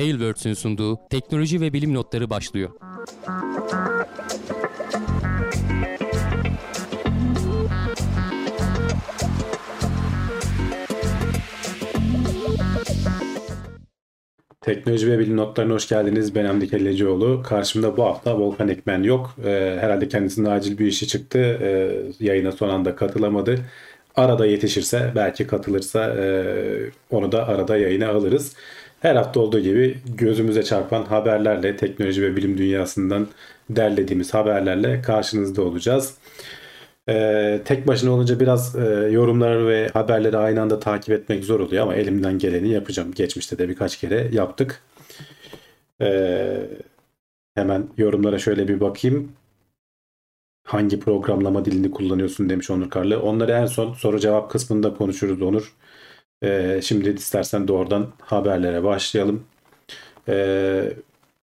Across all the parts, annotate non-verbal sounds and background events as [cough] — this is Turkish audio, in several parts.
Tailwords'ün sunduğu teknoloji ve bilim notları başlıyor. Teknoloji ve bilim notlarına hoş geldiniz. Ben Hamdi Kellecioğlu. Karşımda bu hafta Volkan Ekmen yok. Ee, herhalde kendisinin acil bir işi çıktı. Ee, yayına son anda katılamadı. Arada yetişirse, belki katılırsa e, onu da arada yayına alırız. Her hafta olduğu gibi gözümüze çarpan haberlerle, teknoloji ve bilim dünyasından derlediğimiz haberlerle karşınızda olacağız. Ee, tek başına olunca biraz e, yorumları ve haberleri aynı anda takip etmek zor oluyor ama elimden geleni yapacağım. Geçmişte de birkaç kere yaptık. Ee, hemen yorumlara şöyle bir bakayım. Hangi programlama dilini kullanıyorsun demiş Onur Karlı. Onları en son soru cevap kısmında konuşuruz Onur. Ee, şimdi istersen doğrudan haberlere başlayalım. Ee,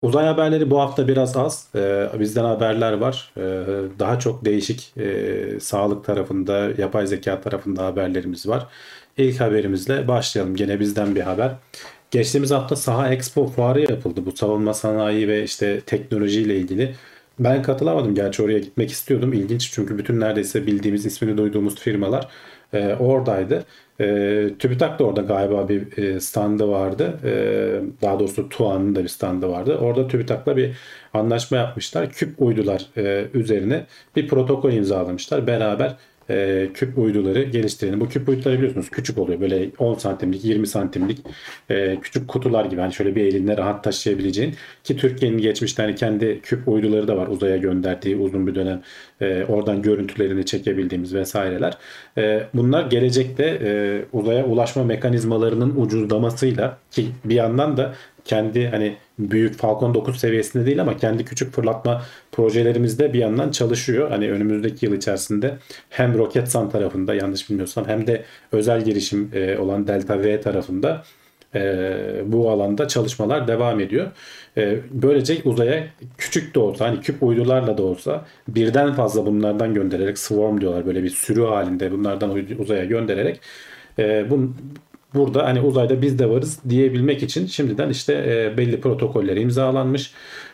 Uzay haberleri bu hafta biraz az. Ee, bizden haberler var. Daha çok değişik e, sağlık tarafında, yapay zeka tarafında haberlerimiz var. İlk haberimizle başlayalım. Gene bizden bir haber. Geçtiğimiz hafta Saha Expo fuarı yapıldı. Bu savunma sanayi ve işte teknoloji ile ilgili. Ben katılamadım. Gerçi oraya gitmek istiyordum. İlginç çünkü bütün neredeyse bildiğimiz, ismini duyduğumuz firmalar e, oradaydı. E, TÜBİTAK da orada galiba bir e, standı vardı. E, daha doğrusu TUA'nın da bir standı vardı. Orada TÜBİTAK'la bir anlaşma yapmışlar. Küp uydular e, üzerine bir protokol imzalamışlar. Beraber e, küp uyduları geliştirelim. Bu küp uyduları biliyorsunuz küçük oluyor. Böyle 10 santimlik, 20 santimlik e, küçük kutular gibi. Hani şöyle bir elinde rahat taşıyabileceğin. Ki Türkiye'nin geçmişte hani kendi küp uyduları da var uzaya gönderdiği uzun bir dönem. E, oradan görüntülerini çekebildiğimiz vesaireler. E, bunlar gelecekte e, uzaya ulaşma mekanizmalarının ucuzlamasıyla ki bir yandan da kendi hani büyük Falcon 9 seviyesinde değil ama kendi küçük fırlatma projelerimizde bir yandan çalışıyor. Hani önümüzdeki yıl içerisinde hem Roketsan tarafında yanlış bilmiyorsam hem de özel girişim e, olan Delta V tarafında e, bu alanda çalışmalar devam ediyor. E, böylece uzaya küçük de olsa hani küp uydularla da olsa birden fazla bunlardan göndererek swarm diyorlar böyle bir sürü halinde bunlardan uzaya göndererek bu, burada hani uzayda biz de varız diyebilmek için şimdiden işte e, belli protokoller imzalanmış.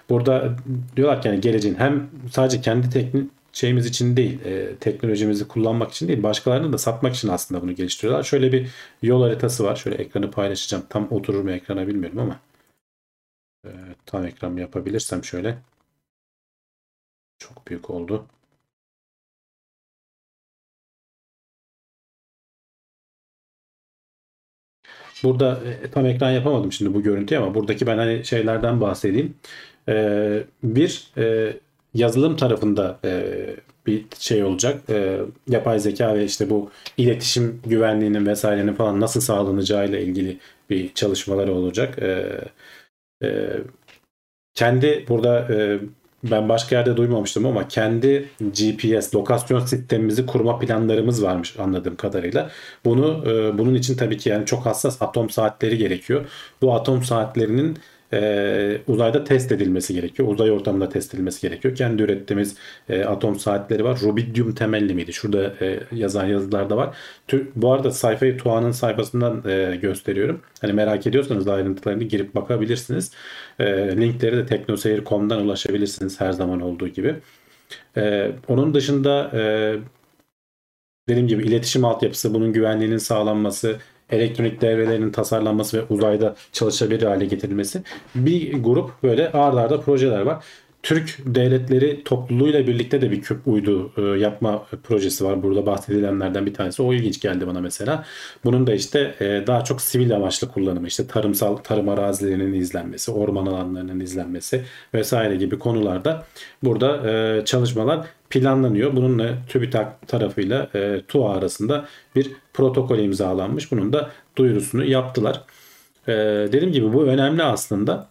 Burada diyorlar ki yani geleceğin hem sadece kendi teknik şeyimiz için değil, e, teknolojimizi kullanmak için değil, başkalarını da satmak için aslında bunu geliştiriyorlar. Şöyle bir yol haritası var. Şöyle ekranı paylaşacağım. Tam oturur mu ekrana bilmiyorum ama e, tam ekran yapabilirsem şöyle. Çok büyük oldu. Burada e, tam ekran yapamadım şimdi bu görüntüyü ama buradaki ben hani şeylerden bahsedeyim. E, bir e, yazılım tarafında e, bir şey olacak. E, yapay zeka ve işte bu iletişim güvenliğinin vesairenin falan nasıl sağlanacağıyla ilgili bir çalışmaları olacak. E, e, kendi burada e, ben başka yerde duymamıştım ama kendi GPS lokasyon sistemimizi kurma planlarımız varmış anladığım kadarıyla. Bunu e, bunun için tabii ki yani çok hassas atom saatleri gerekiyor. Bu atom saatlerinin e, uzayda test edilmesi gerekiyor. Uzay ortamında test edilmesi gerekiyor. Kendi ürettiğimiz e, atom saatleri var. Rubidium temelli miydi? Şurada e, yazan yazılarda var. Tür, bu arada sayfayı Tuğan'ın sayfasından e, gösteriyorum. Hani merak ediyorsanız ayrıntılarını girip bakabilirsiniz. E, linkleri de teknoseyir.com'dan ulaşabilirsiniz her zaman olduğu gibi. E, onun dışında e, dediğim gibi iletişim altyapısı, bunun güvenliğinin sağlanması, elektronik devrelerinin tasarlanması ve uzayda çalışabilir hale getirilmesi. Bir grup böyle ağır arda projeler var. Türk devletleri topluluğuyla birlikte de bir küp uydu e, yapma projesi var. Burada bahsedilenlerden bir tanesi. O ilginç geldi bana mesela. Bunun da işte e, daha çok sivil amaçlı kullanımı, işte tarımsal tarım arazilerinin izlenmesi, orman alanlarının izlenmesi vesaire gibi konularda burada e, çalışmalar planlanıyor. Bununla TÜBİTAK tarafıyla TUA arasında bir protokol imzalanmış. Bunun da duyurusunu yaptılar. E, dediğim gibi bu önemli aslında.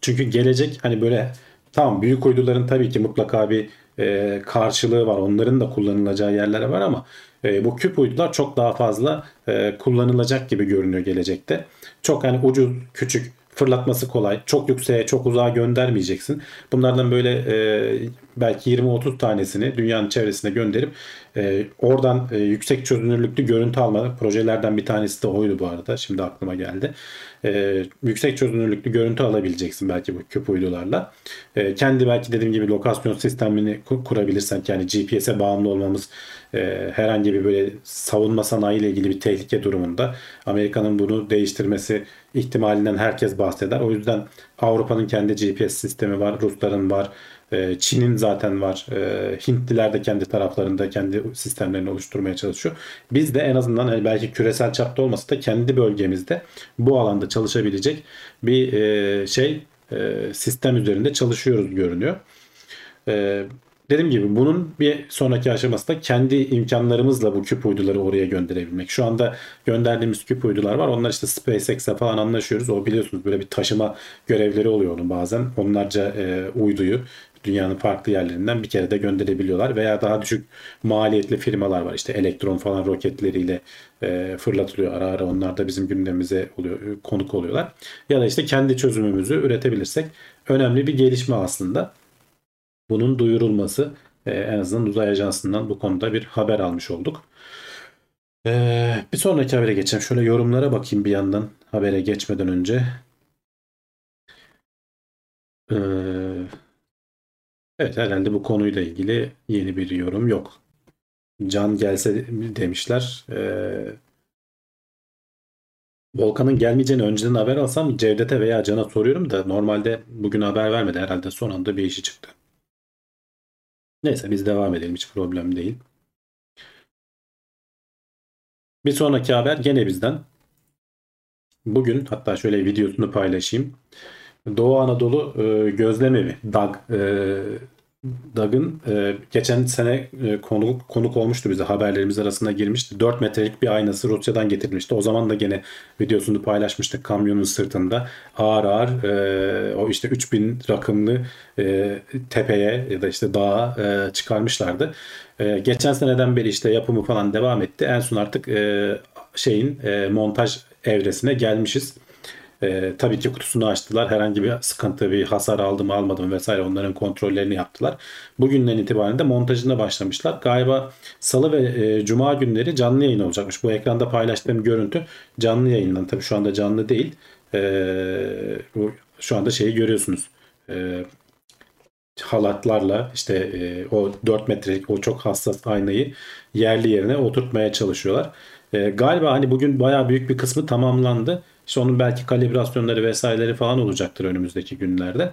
Çünkü gelecek hani böyle tamam büyük uyduların tabii ki mutlaka bir e, karşılığı var. Onların da kullanılacağı yerlere var ama e, bu küp uydular çok daha fazla e, kullanılacak gibi görünüyor gelecekte. Çok hani ucuz, küçük fırlatması kolay. Çok yükseğe, çok uzağa göndermeyeceksin. Bunlardan böyle e, belki 20-30 tanesini dünyanın çevresine gönderip E, oradan e, yüksek çözünürlüklü görüntü alma projelerden bir tanesi de oydu bu arada. Şimdi aklıma geldi. E, yüksek çözünürlüklü görüntü alabileceksin belki bu küp uydularla. E, kendi belki dediğim gibi lokasyon sistemini kur- kurabilirsen yani GPS'e bağımlı olmamız e, herhangi bir böyle savunma sanayi ile ilgili bir tehlike durumunda Amerika'nın bunu değiştirmesi ihtimalinden herkes bahseder. O yüzden Avrupa'nın kendi GPS sistemi var, Rusların var, e, Çin'in zaten var. E, Hintliler de kendi taraflarında kendi sistemlerini oluşturmaya çalışıyor. Biz de en azından hani belki küresel çapta olmasa da kendi bölgemizde bu alanda çalışabilecek bir e, şey sistem üzerinde çalışıyoruz görünüyor. Dediğim gibi bunun bir sonraki aşaması da kendi imkanlarımızla bu küp uyduları oraya gönderebilmek. Şu anda gönderdiğimiz küp uydular var. Onlar işte SpaceX'e falan anlaşıyoruz. O biliyorsunuz böyle bir taşıma görevleri oluyor onun bazen. Onlarca e, uyduyu dünyanın farklı yerlerinden bir kere de gönderebiliyorlar. Veya daha düşük maliyetli firmalar var. İşte elektron falan roketleriyle e, fırlatılıyor ara ara. Onlar da bizim gündemimize oluyor, konuk oluyorlar. Ya da işte kendi çözümümüzü üretebilirsek önemli bir gelişme aslında bunun duyurulması e, en azından uzay ajansından bu konuda bir haber almış olduk. Ee, bir sonraki habere geçelim. Şöyle yorumlara bakayım bir yandan habere geçmeden önce. Ee, evet herhalde bu konuyla ilgili yeni bir yorum yok. Can gelse demişler. Ee, Volkan'ın gelmeyeceğini önceden haber alsam Cevdet'e veya Can'a soruyorum da normalde bugün haber vermedi. Herhalde son anda bir işi çıktı. Neyse biz devam edelim hiç problem değil. Bir sonraki haber gene bizden. Bugün hatta şöyle videosunu paylaşayım. Doğu Anadolu e, Gözlem Evi DAG e, Dag'ın e, geçen sene e, konuk, konuk olmuştu bize haberlerimiz arasında girmişti. 4 metrelik bir aynası Rusya'dan getirilmişti. O zaman da gene videosunu paylaşmıştık kamyonun sırtında. Ağır ağır e, o işte 3000 rakımlı e, tepeye ya da işte dağa e, çıkarmışlardı. E, geçen seneden beri işte yapımı falan devam etti. En son artık e, şeyin e, montaj evresine gelmişiz. E, tabii ki kutusunu açtılar. Herhangi bir sıkıntı, bir hasar aldım almadım vesaire onların kontrollerini yaptılar. Bugünden itibaren de montajına başlamışlar. Galiba salı ve e, cuma günleri canlı yayın olacakmış. Bu ekranda paylaştığım görüntü canlı yayından. Tabii şu anda canlı değil. E, bu şu anda şeyi görüyorsunuz. E, halatlarla işte e, o 4 metrelik o çok hassas aynayı yerli yerine oturtmaya çalışıyorlar. E, galiba hani bugün bayağı büyük bir kısmı tamamlandı. İşte onun belki kalibrasyonları vesaireleri falan olacaktır önümüzdeki günlerde.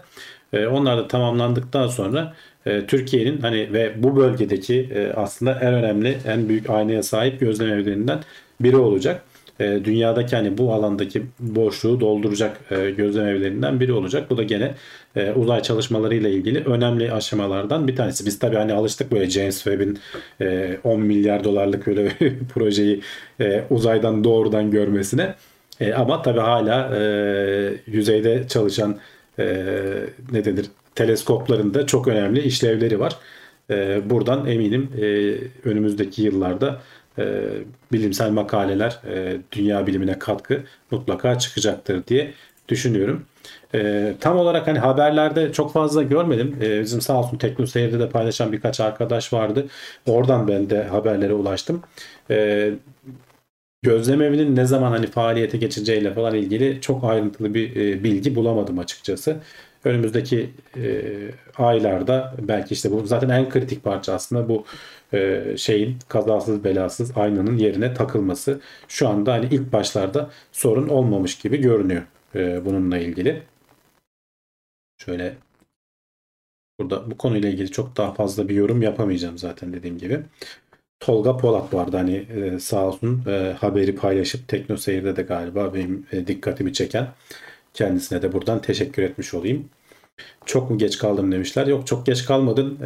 E, onlar da tamamlandıktan sonra e, Türkiye'nin hani ve bu bölgedeki e, aslında en önemli, en büyük aynaya sahip gözlem evlerinden biri olacak. E, dünyadaki hani bu alandaki boşluğu dolduracak e, gözlem evlerinden biri olacak. Bu da gene e, uzay çalışmalarıyla ilgili önemli aşamalardan bir tanesi. Biz tabii hani alıştık böyle James Webb'in 10 milyar dolarlık böyle [laughs] projeyi uzaydan doğrudan görmesine. Ama tabii hala yüzeyde çalışan ne denir teleskoplarında çok önemli işlevleri var. buradan eminim önümüzdeki yıllarda e, bilimsel makaleler e, dünya bilimine katkı mutlaka çıkacaktır diye düşünüyorum. E, tam olarak hani haberlerde çok fazla görmedim. E, bizim sağ olsun TeknoSeyir'de de paylaşan birkaç arkadaş vardı. Oradan ben de haberlere ulaştım. E, gözlem evinin ne zaman hani faaliyete geçeceğiyle falan ilgili çok ayrıntılı bir e, bilgi bulamadım açıkçası önümüzdeki e, aylarda belki işte bu zaten en kritik parça aslında bu e, şeyin kazasız belasız aynanın yerine takılması. Şu anda hani ilk başlarda sorun olmamış gibi görünüyor e, bununla ilgili. Şöyle burada bu konuyla ilgili çok daha fazla bir yorum yapamayacağım zaten dediğim gibi. Tolga Polat vardı hani e, sağ olsun e, haberi paylaşıp Tekno Seyir'de de galiba benim e, dikkatimi çeken. Kendisine de buradan teşekkür etmiş olayım. Çok mu geç kaldım demişler. Yok çok geç kalmadın.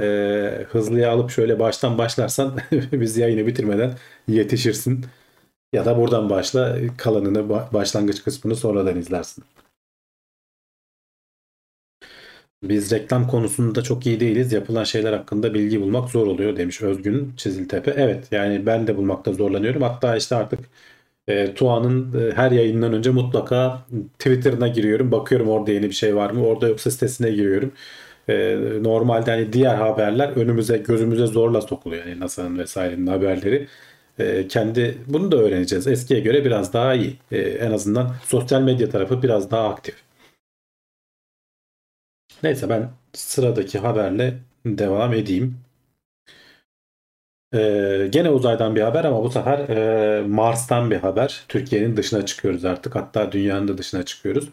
Hızlıya alıp şöyle baştan başlarsan [laughs] biz yayını bitirmeden yetişirsin. Ya da buradan başla kalanını başlangıç kısmını sonradan izlersin. Biz reklam konusunda çok iyi değiliz. Yapılan şeyler hakkında bilgi bulmak zor oluyor demiş Özgün Çiziltepe. Evet yani ben de bulmakta zorlanıyorum. Hatta işte artık e, Tuğa'nın e, her yayından önce mutlaka Twitter'ına giriyorum. Bakıyorum orada yeni bir şey var mı? Orada yoksa sitesine giriyorum. e, normalde hani diğer haberler önümüze gözümüze zorla sokuluyor. Yani NASA'nın vesairenin haberleri. E, kendi bunu da öğreneceğiz. Eskiye göre biraz daha iyi. E, en azından sosyal medya tarafı biraz daha aktif. Neyse ben sıradaki haberle devam edeyim. Ee, gene uzaydan bir haber ama bu sefer e, Mars'tan bir haber. Türkiye'nin dışına çıkıyoruz artık. Hatta dünyanın da dışına çıkıyoruz.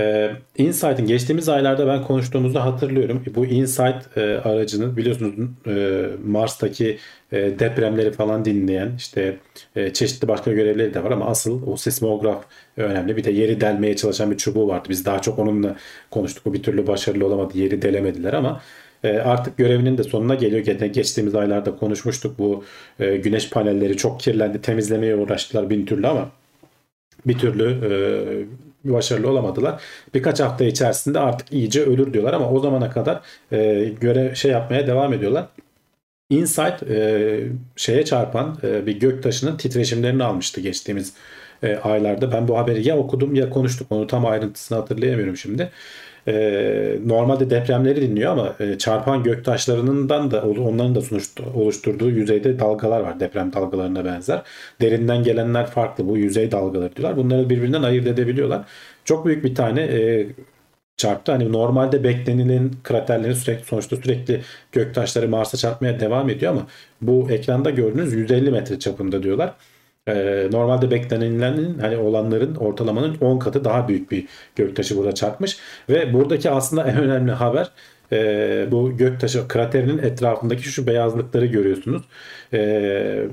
Ee, Insight'in geçtiğimiz aylarda ben konuştuğumuzda hatırlıyorum. Bu Insight e, aracının biliyorsunuz e, Mars'taki e, depremleri falan dinleyen işte e, çeşitli başka görevleri de var ama asıl o sismograf önemli. Bir de yeri delmeye çalışan bir çubuğu vardı. Biz daha çok onunla konuştuk. Bu bir türlü başarılı olamadı. Yeri delemediler ama e, artık görevinin de sonuna geliyor. Geçtiğimiz aylarda konuşmuştuk. Bu e, güneş panelleri çok kirlendi. Temizlemeye uğraştılar bin türlü ama bir türlü e, başarılı olamadılar. Birkaç hafta içerisinde artık iyice ölür diyorlar ama o zamana kadar görev şey yapmaya devam ediyorlar. Insight şeye çarpan bir gök taşının titreşimlerini almıştı geçtiğimiz aylarda. Ben bu haberi ya okudum ya konuştuk. Onu tam ayrıntısını hatırlayamıyorum şimdi e, normalde depremleri dinliyor ama e, çarpan göktaşlarından da onların da oluşturduğu yüzeyde dalgalar var. Deprem dalgalarına benzer. Derinden gelenler farklı. Bu yüzey dalgaları diyorlar. Bunları birbirinden ayırt edebiliyorlar. Çok büyük bir tane e, çarptı. Hani normalde beklenilen kraterlerin sürekli sonuçta sürekli göktaşları Mars'a çarpmaya devam ediyor ama bu ekranda gördüğünüz 150 metre çapında diyorlar. Ee, normalde beklenilenin hani olanların ortalamanın 10 katı daha büyük bir göktaşı burada çarpmış ve buradaki aslında en önemli haber e, bu göktaşı kraterinin etrafındaki şu beyazlıkları görüyorsunuz. E,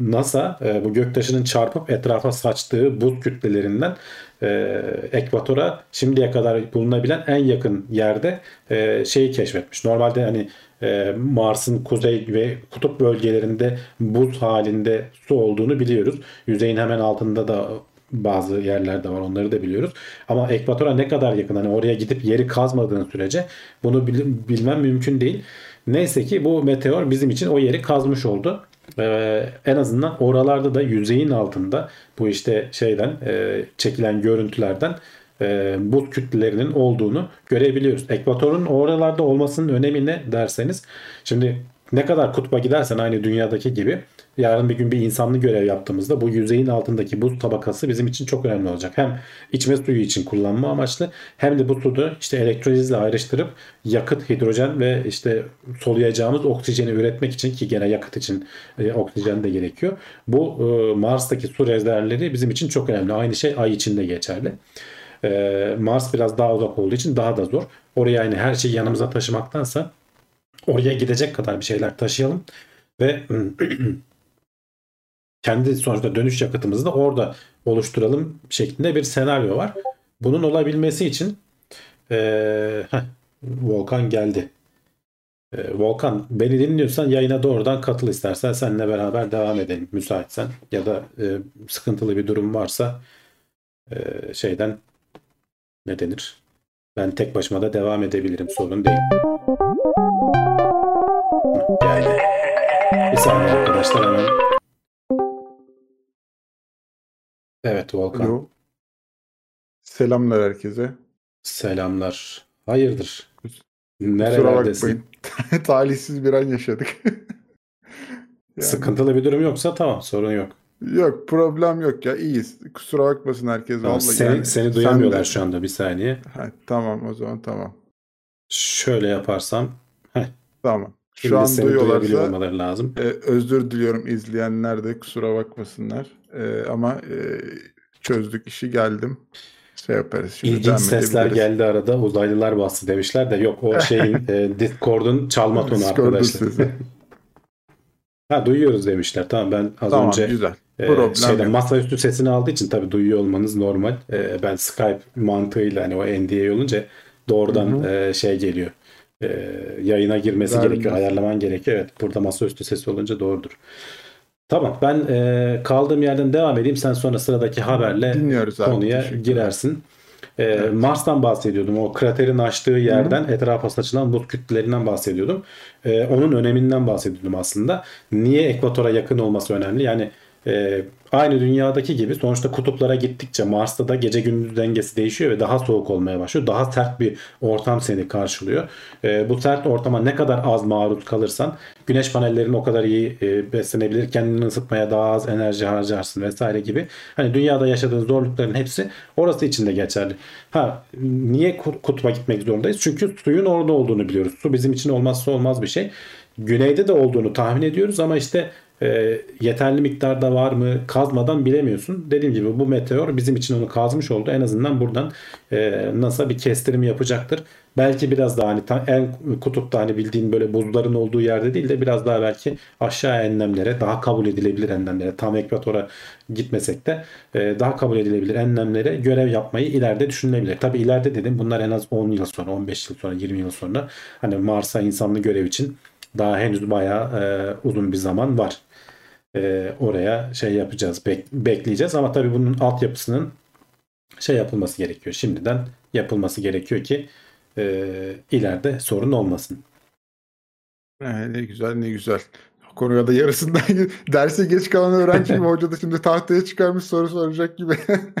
NASA e, bu göktaşının çarpıp etrafa saçtığı buz kütlelerinden e, ekvatora şimdiye kadar bulunabilen en yakın yerde e, şeyi keşfetmiş. Normalde hani e, Mars'ın kuzey ve kutup bölgelerinde buz halinde su olduğunu biliyoruz. Yüzeyin hemen altında da bazı yerlerde var onları da biliyoruz. Ama ekvatora ne kadar yakın hani oraya gidip yeri kazmadığın sürece bunu bilmem mümkün değil. Neyse ki bu meteor bizim için o yeri kazmış oldu. Ee, en azından oralarda da yüzeyin altında bu işte şeyden e, çekilen görüntülerden e, buz kütlelerinin olduğunu görebiliyoruz. Ekvatorun oralarda olmasının önemi ne derseniz şimdi ne kadar kutba gidersen aynı dünyadaki gibi yarın bir gün bir insanlı görev yaptığımızda bu yüzeyin altındaki buz tabakası bizim için çok önemli olacak. Hem içme suyu için kullanma amaçlı hem de bu suyu işte elektrolizle ayrıştırıp yakıt, hidrojen ve işte soluyacağımız oksijeni üretmek için ki gene yakıt için e, oksijen de gerekiyor. Bu e, Mars'taki su rezervleri bizim için çok önemli. Aynı şey ay için de geçerli. E, Mars biraz daha uzak olduğu için daha da zor. Oraya yani her şeyi yanımıza taşımaktansa oraya gidecek kadar bir şeyler taşıyalım ve [clears throat] kendi sonuçta dönüş yakıtımızı da orada oluşturalım şeklinde bir senaryo var. Bunun olabilmesi için ee, heh, Volkan geldi. E, Volkan beni dinliyorsan yayına doğrudan katıl istersen seninle beraber devam edelim müsaitsen ya da e, sıkıntılı bir durum varsa e, şeyden ne denir? Ben tek başıma da devam edebilirim sorun değil. Yani bir saniye arkadaşlar hemen. Evet Volkan. Alo. Selamlar herkese. Selamlar. Hayırdır? Nerelerdesin? [laughs] Talihsiz bir an yaşadık. [laughs] yani. Sıkıntılı bir durum yoksa tamam sorun yok. Yok problem yok ya iyiyiz. Kusura bakmasın herkes. Tamam, seni, yani, seni duyamıyorlar şu anda bir saniye. Ha, tamam o zaman tamam. Şöyle yaparsam. Heh. Tamam. Şu Şimdi an duyuyorlarsa olmaları lazım. E, özür diliyorum izleyenler de kusura bakmasınlar. E, ama e, çözdük işi geldim. Şey yaparız. Şimdi İlginç sesler geldi arada. Uzaylılar bastı demişler de yok o [laughs] şeyin e, Discord'un çalma tonu arkadaşlar. [laughs] ha duyuyoruz demişler. Tamam ben az tamam, önce güzel. Ee, şeyde masaüstü sesini aldığı için tabii duyuyor olmanız normal. Ee, ben Skype mantığıyla hani o NDA olunca doğrudan E, şey geliyor. E, yayına girmesi Verdim. gerekiyor, ayarlaman gerekiyor. Evet, burada masaüstü sesi olunca doğrudur. Tamam, ben e, kaldığım yerden devam edeyim. Sen sonra sıradaki haberle Dinliyoruz konuya girersin. Ee, evet. Mars'tan bahsediyordum. O kraterin açtığı yerden Hı-hı. etrafa saçılan buz kütlelerinden bahsediyordum. Ee, onun öneminden bahsediyordum aslında. Niye ekvatora yakın olması önemli? Yani e, aynı dünyadaki gibi sonuçta kutuplara gittikçe Mars'ta da gece gündüz dengesi değişiyor ve daha soğuk olmaya başlıyor. Daha sert bir ortam seni karşılıyor. E, bu sert ortama ne kadar az maruz kalırsan güneş panellerin o kadar iyi e, beslenebilir. Kendini ısıtmaya daha az enerji harcarsın vesaire gibi. Hani dünyada yaşadığın zorlukların hepsi orası için de geçerli. Ha niye ku- kutba gitmek zorundayız? Çünkü suyun orada olduğunu biliyoruz. Su bizim için olmazsa olmaz bir şey. Güneyde de olduğunu tahmin ediyoruz ama işte e, yeterli miktarda var mı kazmadan bilemiyorsun. Dediğim gibi bu meteor bizim için onu kazmış oldu. En azından buradan e, NASA bir kestirim yapacaktır. Belki biraz daha hani en kutupta hani bildiğin böyle buzların olduğu yerde değil de biraz daha belki aşağı enlemlere daha kabul edilebilir enlemlere tam ekvatora gitmesek de e, daha kabul edilebilir enlemlere görev yapmayı ileride düşünülebilir. Tabi ileride dedim bunlar en az 10 yıl sonra 15 yıl sonra 20 yıl sonra hani Mars'a insanlı görev için daha henüz bayağı e, uzun bir zaman var. E, oraya şey yapacağız, bek- bekleyeceğiz ama tabii bunun altyapısının şey yapılması gerekiyor. Şimdiden yapılması gerekiyor ki e, ileride sorun olmasın. Ee, ne güzel ne güzel. Konuya da yarısından [laughs] derse geç kalan öğrenci gibi [laughs] hoca da şimdi tahtaya çıkarmış soru soracak gibi.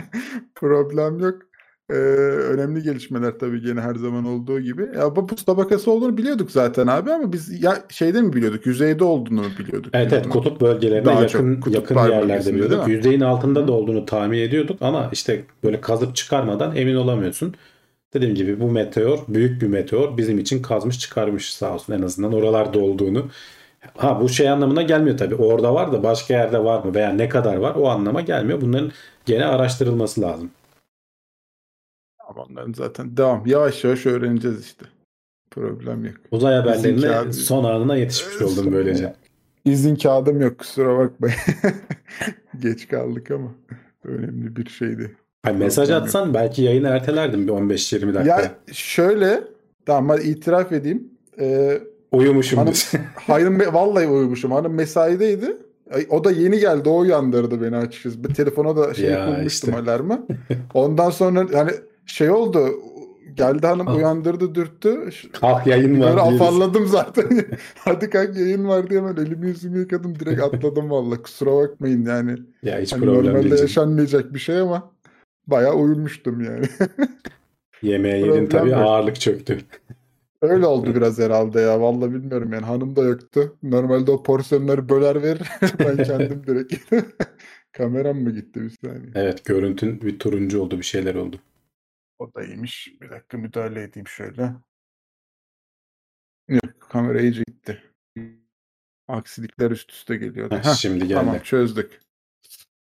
[laughs] Problem yok. Ee, önemli gelişmeler tabii gene her zaman olduğu gibi. Ya bu tabakası olduğunu biliyorduk zaten abi ama biz ya şeyde mi biliyorduk? Yüzeyde olduğunu mu biliyorduk? Evet evet kutup bölgelerine Daha yakın çok yakın yerlerde biliyorduk. Yüzeyin altında da olduğunu tahmin ediyorduk ama işte böyle kazıp çıkarmadan emin olamıyorsun. Dediğim gibi bu meteor büyük bir meteor bizim için kazmış çıkarmış sağ olsun en azından oralarda olduğunu. Ha bu şey anlamına gelmiyor tabii. Orada var da başka yerde var mı veya ne kadar var o anlama gelmiyor. Bunların gene araştırılması lazım. Onların zaten devam. Yavaş yavaş öğreneceğiz işte. Problem yok. Uzay haberlerine kağıdı- son anına yetişmiş oldum böylece. İzin kağıdım yok kusura bakmayın. [laughs] Geç kaldık ama önemli bir şeydi. Ay, mesaj Problem yok. atsan belki yayını ertelerdim bir 15-20 dakika. Ya şöyle tamam itiraf edeyim. Ee, Uyumuşum hanım, [laughs] hayır vallahi uyumuşum. Hanım mesaideydi. O da yeni geldi. O uyandırdı beni açıkçası. Bir telefona da şey Ya kurmuştum işte. alarmı. [laughs] Ondan sonra hani şey oldu. Geldi hanım Ah. uyandırdı dürttü. Kalk yayın var Böyle afalladım zaten. [laughs] Hadi kalk yayın var diye hemen elimi yüzümü yıkadım. Direkt atladım vallahi. Kusura bakmayın yani. Ya hiç Hani problem normalde değil. canım. yaşanmayacak bir şey ama bayağı uyumuştum yani. [laughs] Yemeğe yedin tabii yok. ağırlık çöktü. Öyle [laughs] oldu biraz herhalde ya. Vallahi bilmiyorum yani. Hanım da yoktu. Normalde o porsiyonları böler verir. ben kendim direkt. Kameram mı gitti bir saniye? Evet görüntün bir turuncu oldu bir şeyler oldu. O da iyiymiş. Bir dakika müdahale edeyim şöyle. Yok kamera iyice gitti. Aksilikler üst üste geliyordu. Heh, Heh, şimdi geldi. tamam çözdük.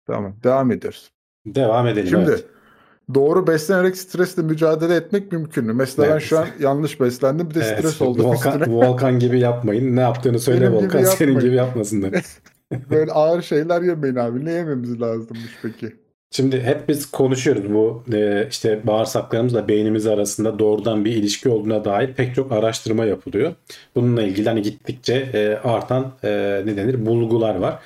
Tamam devam ediyoruz. Devam edelim. Şimdi evet. doğru beslenerek stresle mücadele etmek mümkün mü? Mesela ben Evet. şu an yanlış beslendim bir de Evet, stres oldum Volkan, üstüne. Volkan gibi yapmayın. Ne yaptığını [laughs] söyle Benim gibi Volkan. Senin yapmayın. gibi yapmasınlar. [laughs] Böyle [laughs] ağır şeyler yemeyin abi. Ne yememiz lazımmış peki? Şimdi hep biz konuşuyoruz bu e, işte bağırsaklarımızla beynimiz arasında doğrudan bir ilişki olduğuna dair pek çok araştırma yapılıyor. Bununla ilgili hani gittikçe e, artan e, ne denir bulgular var.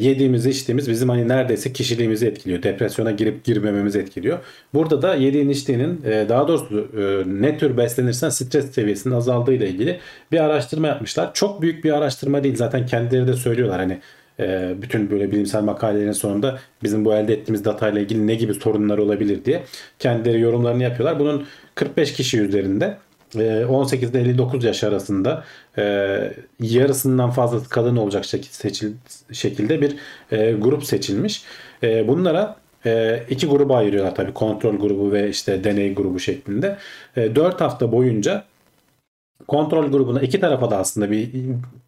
Yediğimiz içtiğimiz bizim hani neredeyse kişiliğimizi etkiliyor. Depresyona girip girmememizi etkiliyor. Burada da yediğin içtiğinin daha doğrusu ne tür beslenirsen stres seviyesinin azaldığı ile ilgili bir araştırma yapmışlar. Çok büyük bir araştırma değil zaten kendileri de söylüyorlar hani e, bütün böyle bilimsel makalelerin sonunda bizim bu elde ettiğimiz datayla ilgili ne gibi sorunlar olabilir diye kendileri yorumlarını yapıyorlar. Bunun 45 kişi üzerinde e, 18 ile 59 yaş arasında e, yarısından fazlası kadın olacak şekilde bir e, grup seçilmiş. E, bunlara iki gruba ayırıyorlar tabii kontrol grubu ve işte deney grubu şeklinde. E, 4 hafta boyunca kontrol grubuna iki tarafa da aslında bir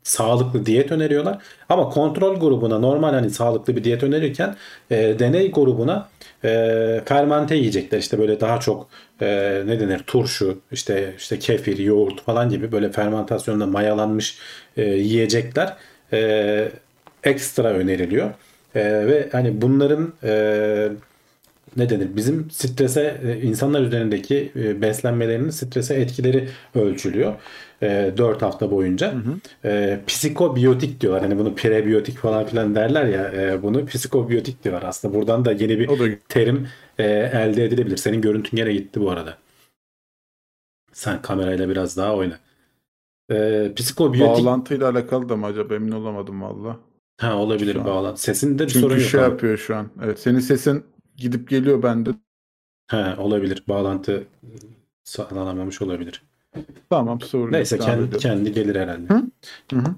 sağlıklı diyet öneriyorlar. Ama kontrol grubuna normal hani sağlıklı bir diyet önerirken e, deney grubuna e, fermente yiyecekler işte böyle daha çok e, ne denir turşu işte işte kefir yoğurt falan gibi böyle fermentasyonda mayalanmış e, yiyecekler e, ekstra öneriliyor. E, ve hani bunların e, ne denir? Bizim strese e, insanlar üzerindeki e, beslenmelerinin strese etkileri ölçülüyor. 4 hafta boyunca. E, psikobiyotik diyorlar. Hani bunu prebiyotik falan filan derler ya. e, bunu psikobiyotik diyorlar aslında. Buradan da yeni bir da terim e, elde edilebilir. Senin görüntün yine gitti bu arada. Sen kamerayla biraz daha oyna. E, psikobiyotik bağlantıyla alakalı da mı acaba emin olamadım valla. Ha olabilir bağlantı. Sesinde bir Çünkü sorun yok. şey abi. yapıyor şu an. Evet senin sesin gidip geliyor bende. Ha olabilir. Bağlantı sağlanamamış olabilir. Tamam sorun. Neyse kendi, kendi gelir herhalde. Hı? Hı hı.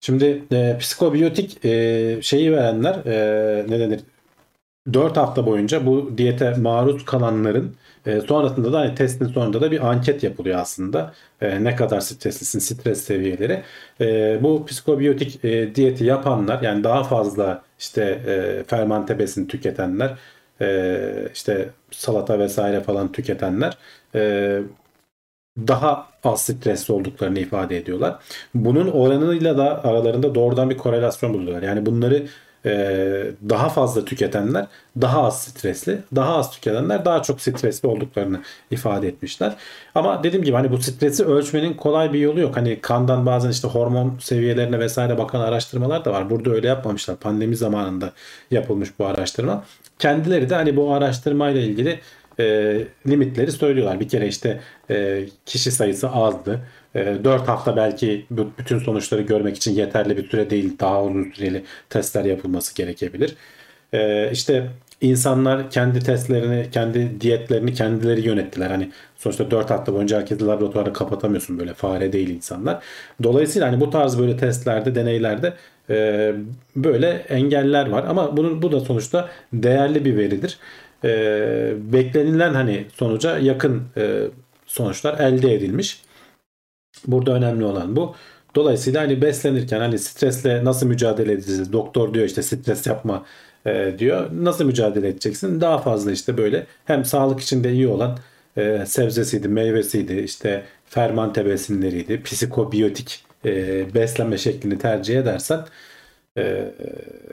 Şimdi e, psikobiyotik e, şeyi verenler e, ne denir? 4 hafta boyunca bu diyete maruz kalanların e, sonrasında da hani testin sonunda da bir anket yapılıyor aslında. E, ne kadar streslisin, stres seviyeleri. E, bu psikobiyotik e, diyeti yapanlar yani daha fazla işte e, fermente besin tüketenler e, işte salata vesaire falan tüketenler e, daha az stresli olduklarını ifade ediyorlar. Bunun oranıyla da aralarında doğrudan bir korelasyon buluyorlar. Yani bunları e, daha fazla tüketenler daha az stresli, daha az tüketenler daha çok stresli olduklarını ifade etmişler. Ama dediğim gibi hani bu stresi ölçmenin kolay bir yolu yok. Hani kandan bazen işte hormon seviyelerine vesaire bakan araştırmalar da var. Burada öyle yapmamışlar. Pandemi zamanında yapılmış bu araştırma. Kendileri de hani bu araştırmayla ilgili e, limitleri söylüyorlar. Bir kere işte e, kişi sayısı azdı. E, 4 hafta belki bütün sonuçları görmek için yeterli bir süre değil. Daha uzun süreli testler yapılması gerekebilir. E, işte insanlar kendi testlerini, kendi diyetlerini kendileri yönettiler. Hani sonuçta 4 hafta boyunca herkesi laboratuvarda kapatamıyorsun böyle fare değil insanlar. Dolayısıyla hani bu tarz böyle testlerde, deneylerde e, böyle engeller var. Ama bunun bu da sonuçta değerli bir veridir. E, beklenilen hani sonuca yakın e, sonuçlar elde edilmiş. Burada önemli olan bu. Dolayısıyla hani beslenirken hani stresle nasıl mücadele edeceğiz? Doktor diyor işte stres yapma e, diyor. Nasıl mücadele edeceksin? Daha fazla işte böyle hem sağlık için de iyi olan e, sebzesiydi, meyvesiydi, işte fermante besinleriydi, psikobiyotik e, beslenme şeklini tercih edersen e,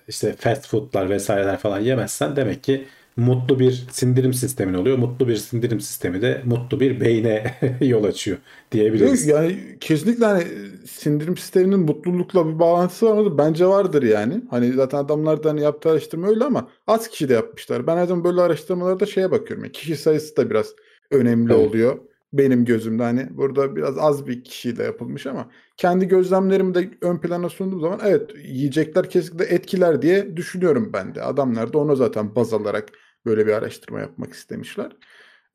işte fast foodlar vesaireler falan yemezsen demek ki mutlu bir sindirim sistemin oluyor. Mutlu bir sindirim sistemi de mutlu bir beyne [laughs] yol açıyor diyebiliriz. Yani kesinlikle hani sindirim sisteminin mutlulukla bir bağlantısı var mı? Bence vardır yani. Hani zaten adamlar da hani yaptığı araştırma öyle ama az kişi de yapmışlar. Ben her zaman böyle araştırmalarda şeye bakıyorum. Yani kişi sayısı da biraz önemli Evet. oluyor. Benim gözümde hani burada biraz az bir kişiyle yapılmış ama kendi gözlemlerimi de ön plana sunduğum zaman evet yiyecekler kesinlikle etkiler diye düşünüyorum ben de. Adamlar da onu zaten baz alarak böyle bir araştırma yapmak istemişler.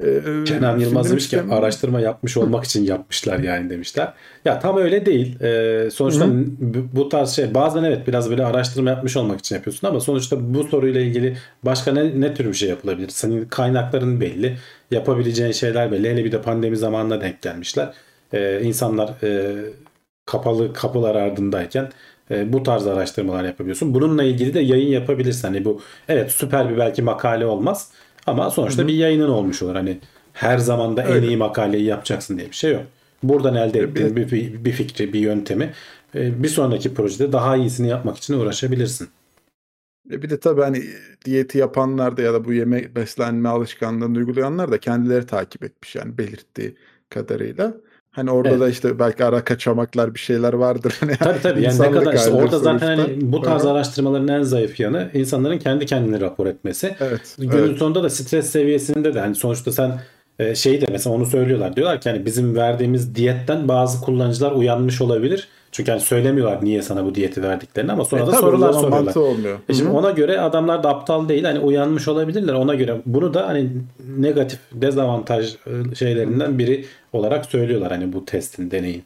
Ee, Kenan Yılmaz demiş ki araştırma yapmış olmak için yapmışlar yani demişler. Ya tam öyle değil. Ee, sonuçta Hı. bu- bu tarz şey bazen evet biraz böyle araştırma yapmış olmak için yapıyorsun ama sonuçta bu soruyla ilgili başka ne, ne tür bir şey yapılabilir? Senin kaynakların belli. Yapabileceğin şeyler belli. Hele bir de pandemi zamanına denk gelmişler. Ee, insanlar e, kapalı kapılar ardındayken e, bu tarz araştırmalar yapabiliyorsun. Bununla ilgili de yayın yapabilirsin. Hani bu evet süper bir belki makale olmaz ama sonuçta Hı hı. bir yayının olmuş olur. Hani her zaman da en iyi makaleyi yapacaksın diye bir şey yok. Buradan elde Bir- ettiğin bir, bir, bir fikri, bir yöntemi e, bir sonraki projede daha iyisini yapmak için uğraşabilirsin. E bir de tabii hani diyeti yapanlar da ya da bu yeme beslenme alışkanlığını uygulayanlar da kendileri takip etmiş yani belirttiği kadarıyla. Hani orada Evet. da işte belki ara kaçamaklar bir şeyler vardır. [laughs] Hani Tabii tabii yani ne kadar işte orada zaten hani bu tarz Aha. araştırmaların en zayıf yanı insanların kendi kendini rapor etmesi. Evet. Günün evet. sonunda da stres seviyesinde de hani sonuçta sen şeyi de mesela onu söylüyorlar. Diyorlar ki hani bizim verdiğimiz diyetten bazı kullanıcılar uyanmış olabilir. Çünkü hani söylemiyorlar niye sana bu diyeti verdiklerini ama sonra E da sorular soruyorlar. olmuyor. E şimdi ona göre adamlar da aptal değil. Hani uyanmış olabilirler. Ona göre bunu da hani negatif dezavantaj e, şeylerinden biri olarak söylüyorlar hani bu testin, deneyin.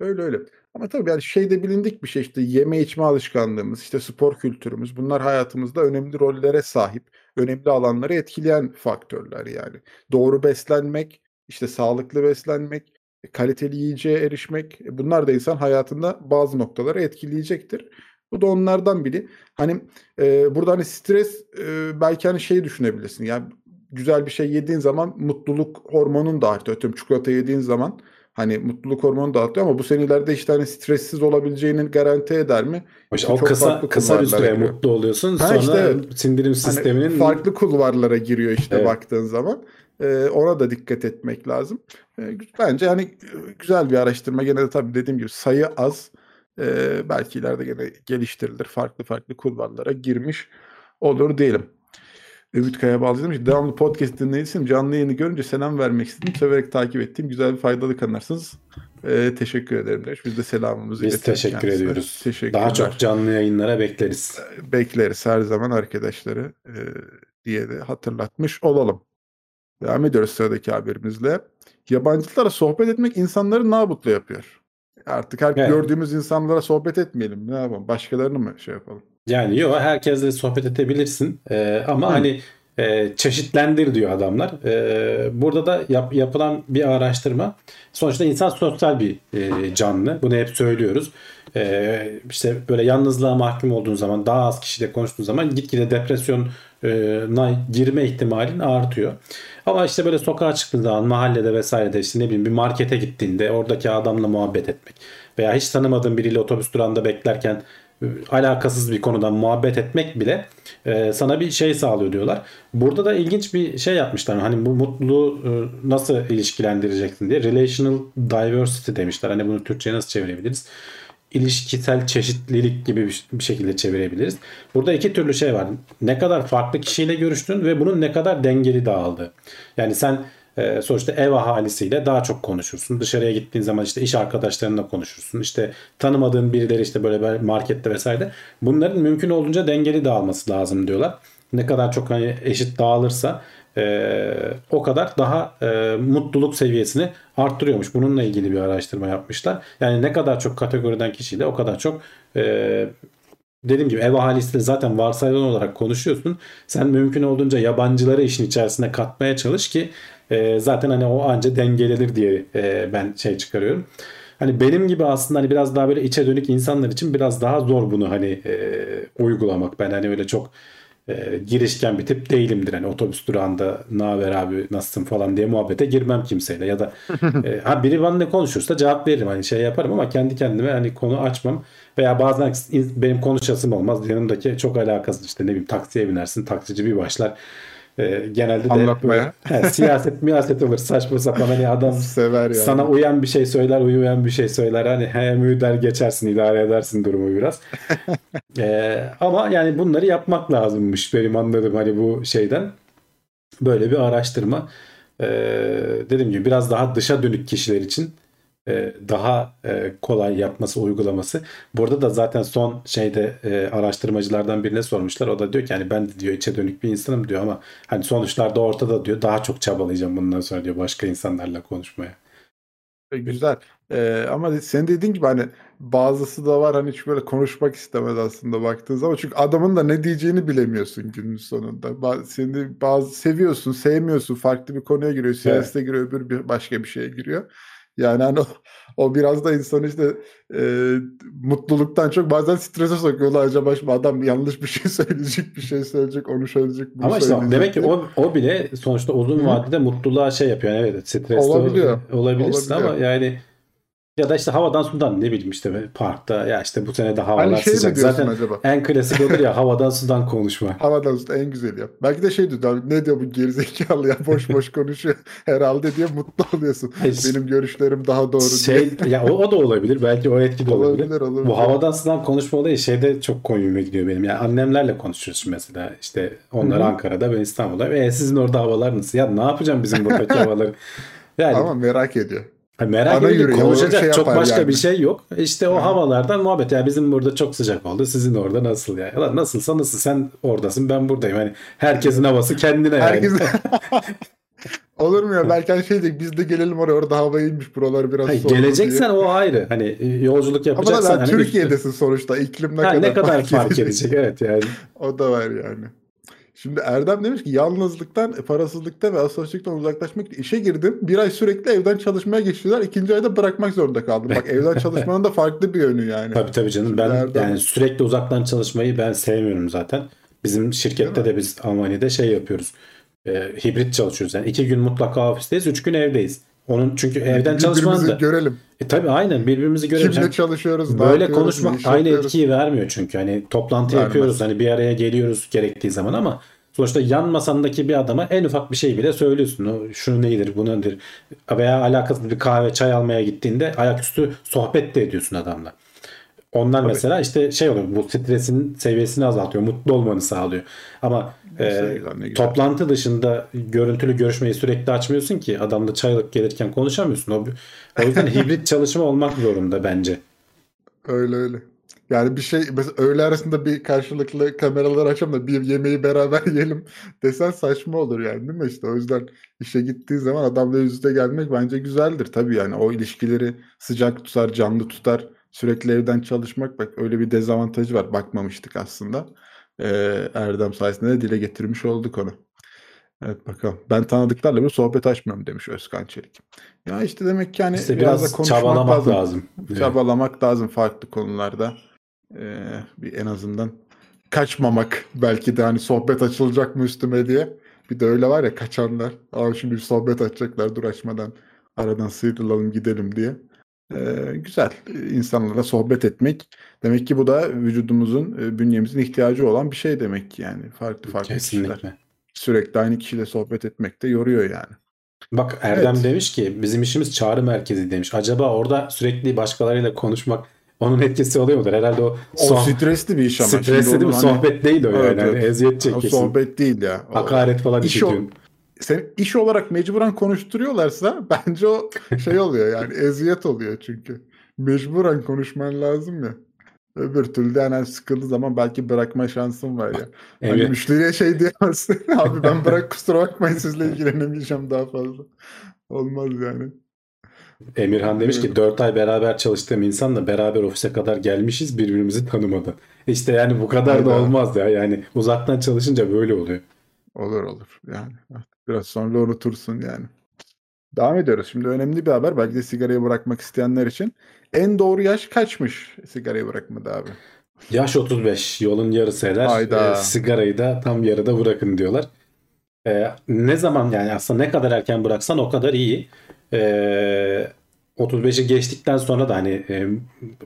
Öyle öyle. Ama tabii yani şey de bilindik bir şey işte yeme içme alışkanlığımız, işte spor kültürümüz bunlar hayatımızda önemli rollere sahip, önemli alanları etkileyen faktörler yani. Doğru beslenmek, işte sağlıklı beslenmek, e, kaliteli yiyeceğe erişmek e, bunlar da insan hayatında bazı noktaları etkileyecektir. Bu da onlardan biri. Hani e, burada hani stres e, belki hani şey düşünebilirsin. Yani güzel bir şey yediğin zaman mutluluk hormonun da artıyor. Atıyorum çikolata yediğin zaman Hani mutluluk hormonu dağıtıyor ama bu senin ileride işte hani stressiz olabileceğini garanti eder mi? İşte o çok kısa kısa bir süre giriyor. mutlu oluyorsun. Ha Sonra işte sindirim Hani sisteminin farklı kulvarlara giriyor işte Evet. baktığın zaman. Ee, ona da dikkat etmek lazım. Ee, bence hani güzel bir araştırma. Gene de tabii dediğim gibi sayı az. Ee, belki ileride gene geliştirilir. Farklı farklı kulvarlara girmiş olur diyelim. Ümit Kaya bağlayalım. İşte Devamlı podcast dinleyicisiyim. Canlı yayını görünce selam vermek istedim. Severek takip ettiğim güzel bir faydalı kanalsınız. Ee, teşekkür ederim demiş. Biz de selamımızı Biz teşekkür kendisine. ediyoruz. Daha çok canlı yayınlara bekleriz. bekleriz her zaman arkadaşları e, diye de hatırlatmış olalım. Devam ediyoruz sıradaki haberimizle. Yabancılara sohbet etmek insanları ne mutlu yapıyor? Artık her Evet. gördüğümüz insanlara sohbet etmeyelim. Ne yapalım? Başkalarını mı şey yapalım? Yani yok herkesle sohbet edebilirsin Ee, ama Hı. hani e, çeşitlendir diyor adamlar. Ee, burada da yap- yapılan bir araştırma sonuçta insan sosyal bir e, canlı. Bunu hep söylüyoruz. Ee, işte böyle yalnızlığa mahkum olduğun zaman daha az kişiyle konuştuğun zaman gitgide depresyona girme ihtimalin artıyor. Ama işte böyle sokağa çıktığın zaman mahallede vesairede işte ne bileyim bir markete gittiğinde oradaki adamla muhabbet etmek veya hiç tanımadığın biriyle otobüs durağında beklerken e, alakasız bir konudan muhabbet etmek bile e, sana bir şey sağlıyor diyorlar. Burada da ilginç bir şey yapmışlar. Hani bu mutluluğu e, nasıl ilişkilendireceksin diye. Relational diversity demişler. Hani bunu Türkçe'ye nasıl çevirebiliriz? İlişkisel çeşitlilik gibi bir- şekilde çevirebiliriz. Burada iki türlü şey var. Ne kadar farklı kişiyle görüştün ve bunun ne kadar dengeli dağıldığı. Yani sen e, sonuçta ev ahalisiyle daha çok konuşursun. Dışarıya gittiğin zaman işte iş arkadaşlarınla konuşursun. İşte tanımadığın birileri işte böyle markette vesaire. Bunların mümkün olduğunca dengeli dağılması lazım diyorlar. Ne kadar çok hani eşit dağılırsa e, o kadar daha e, mutluluk seviyesini arttırıyormuş. Bununla ilgili bir araştırma yapmışlar. Yani ne kadar çok kategoriden kişiyle o kadar çok e, dediğim gibi ev ahalisiyle zaten varsayılan olarak konuşuyorsun. Sen mümkün olduğunca yabancıları işin içerisine katmaya çalış ki e, zaten hani o anca dengelenir diye e, ben şey çıkarıyorum. Hani benim gibi aslında hani biraz daha böyle içe dönük insanlar için biraz daha zor bunu hani e, uygulamak. Ben hani öyle çok e, girişken bir tip değilimdir. Hani otobüs durağında ne haber abi nasılsın falan diye muhabbete girmem kimseyle. Ya da [laughs] e, ha biri benimle konuşursa cevap veririm. Hani şey yaparım ama kendi kendime hani konu açmam. Veya bazen benim konuşasım olmaz. Yanımdaki çok alakasız işte ne bileyim taksiye binersin. Taksici bir başlar. E, genelde de Anlatmaya. böyle- He, siyaset [laughs] miyaset olur saçma sapan hani adam Sever yani. sana uyan bir şey söyler, uyuyan bir şey söyler. Hani he mü der geçersin, idare edersin durumu biraz. [laughs] Ee, ama yani bunları yapmak lazımmış benim anladığım hani bu şeyden. Böyle bir araştırma. Ee, dediğim gibi biraz daha dışa dönük kişiler için e, daha e, kolay yapması, uygulaması. Burada da zaten son şeyde e, araştırmacılardan birine sormuşlar. O da diyor ki hani ben de diyor içe dönük bir insanım diyor ama hani sonuçlar da ortada diyor. Daha çok çabalayacağım bundan sonra diyor başka insanlarla konuşmaya. Güzel. Ee, ama senin dediğin gibi hani bazısı da var hani hiç böyle konuşmak istemez aslında baktığın zaman. Çünkü adamın da ne diyeceğini bilemiyorsun günün sonunda. Ba- Seni bazı seviyorsun, sevmiyorsun. Farklı bir konuya giriyor. Siyasete giriyor, öbür bir başka bir şeye giriyor. Yani hani o, o biraz da insanı işte e, mutluluktan çok bazen strese sokuyorlar. Acaba şimdi adam yanlış bir şey [laughs] söyleyecek, bir şey söyleyecek, onu söyleyecek, bunu Ama işte söyleyecek demek ki o, o bile sonuçta uzun vadede mutluluğa şey yapıyor. Yani evet stresli Olabiliyor. olabilirsin Olabiliyor. ama yani ya da işte havadan sudan ne bileyim işte parkta ya işte bu sene de havalar Hani şey sıcak. Zaten acaba? en klasik odur ya havadan sudan konuşma. [laughs] Havadan usta en güzeli yap. Belki de şey diyor, ne diyor bu gerizekalı ya boş boş konuşuyor [laughs] herhalde diye mutlu oluyorsun. Benim görüşlerim daha doğru şey diye. ya o, o da olabilir. Belki o etki de olabilir. Olabilir, olabilir. Bu havadan sudan konuşma olayı şeyde çok komiğime gidiyor benim. Yani annemlerle konuşuyoruz mesela. İşte onlar Hı hı. Ankara'da ben İstanbul'da. E sizin orada havalar nasıl? Ya ne yapacağım bizim buradaki [laughs] havaları? Yani Ama merak ediyor. Ha, Merak Ana edip konuşacak şey çok başka yani. bir şey yok. İşte o Hı. havalardan muhabbet. Ya bizim burada çok sıcak oldu. Sizin orada nasıl ya? Ya nasılsa nasıl sen oradasın ben buradayım. Hani herkesin havası kendine yani. Herkes [laughs] Olur mu ya? Belki hani şey diyecek biz de gelelim oraya orada hava iyiymiş buralar biraz Hayır, geleceksen diye. o ayrı. Hani e, yolculuk Ama da yapacaksan hani Türkiye'desin sonuçta. İklim ne Ha, kadar, ne kadar fark edecek evet yani. [laughs] O da var yani. Şimdi Erdem demiş ki yalnızlıktan, parasızlıktan ve asosyallikten uzaklaşmak için işe girdim. Bir ay sürekli evden çalışmaya geçtiler. İkinci ayda bırakmak zorunda kaldım. Bak evden [laughs] çalışmanın da farklı bir yönü yani. Tabii tabii canım. Ben Nereden- yani sürekli uzaktan çalışmayı ben sevmiyorum zaten. Bizim şirkette de biz Almanya'da şey yapıyoruz. E, hibrit çalışıyoruz. Yani iki gün mutlaka ofisteyiz, üç gün evdeyiz. Onun çünkü evden çalışmanın da görelim. e, tabii aynen birbirimizi görelim. Kimle çalışıyoruz, Böyle konuşmak aynı yapıyoruz. etkiyi vermiyor çünkü. Hani toplantı Vermez. yapıyoruz hani bir araya geliyoruz gerektiği zaman ama sonuçta yan masandaki bir adama en ufak bir şey bile söylüyorsun. O şunu nedir, bu nedir? Veya alakasız bir kahve, çay almaya gittiğinde ayaküstü sohbet de ediyorsun adamla. Onlar Tabii. mesela işte şey oluyor bu stresin seviyesini azaltıyor. Mutlu olmanı sağlıyor. Ama e, toplantı dışında görüntülü görüşmeyi sürekli açmıyorsun ki. Adamla çaylık gelirken konuşamıyorsun. O, o yüzden [laughs] hibrit çalışma olmak zorunda bence. Öyle öyle. Yani bir şey mesela öğle arasında bir karşılıklı kameralar açalım da bir yemeği beraber [laughs] yiyelim desen saçma olur yani değil mi? İşte o yüzden işe gittiği zaman adamla yüz yüze gelmek bence güzeldir. Tabii yani o ilişkileri sıcak tutar canlı tutar. Sürekli evden çalışmak bak öyle bir dezavantajı var. Bakmamıştık aslında Erdem sayesinde de dile getirmiş olduk onu. Evet bakalım. Ben tanıdıklarla bir sohbet açmıyorum demiş Özkan Çelik. Ya işte demek ki hani İşte biraz, biraz da konuşmak çabalamak lazım. lazım. Çabalamak lazım farklı konularda. Ee, bir en azından kaçmamak belki de hani sohbet açılacak mı üstüme diye. Bir de öyle var ya kaçanlar. Aa şimdi bir sohbet açacaklar dur açmadan aradan sıyrılalım gidelim diye. Ee, güzel insanlarla sohbet etmek. Demek ki bu da vücudumuzun, e, bünyemizin ihtiyacı olan bir şey demek ki yani. Farklı farklı kişiler. Kesinlikle. Sürekli aynı kişiyle sohbet etmek de yoruyor yani. Bak Erdem Evet. demiş ki bizim işimiz çağrı merkezi demiş. Acaba orada sürekli başkalarıyla konuşmak onun etkisi oluyor mudur? Herhalde o, O soh- stresli bir iş ama. Stresli değil mi? hani- Sohbet değil o Evet, yani. Hani evet. eziyet O çekiyorsun. sohbet değil ya. O- Hakaret falan İş o-. Seni iş olarak mecburen konuşturuyorlarsa [laughs] bence o şey oluyor yani eziyet oluyor çünkü. Mecburen konuşman lazım ya. Öbür türlü de hemen sıkıldığı zaman belki bırakma şansın var ya. [laughs] Hani Evet. müşteriye şey diyemezsin. [laughs] Abi ben bırak kusura bakmayın sizle ilgilenemeyeceğim daha fazla. Olmaz yani. Emirhan demiş ki Evet. 4 ay beraber çalıştığım insanla beraber ofise kadar gelmişiz birbirimizi tanımadan. İşte yani bu kadar da Hayda. olmaz ya. Yani uzaktan çalışınca böyle oluyor. Olur olur yani. Biraz sonra unutursun yani. Devam ediyoruz. Şimdi önemli bir haber. Belki de sigarayı bırakmak isteyenler için. En doğru yaş kaçmış sigarayı bırakmada abi? Yaş 35 yolun yarısı eder. Hayda. E, sigarayı da tam yarıda bırakın diyorlar. E, ne zaman yani aslında ne kadar erken bıraksan o kadar iyi. E, 35'i geçtikten sonra da hani e,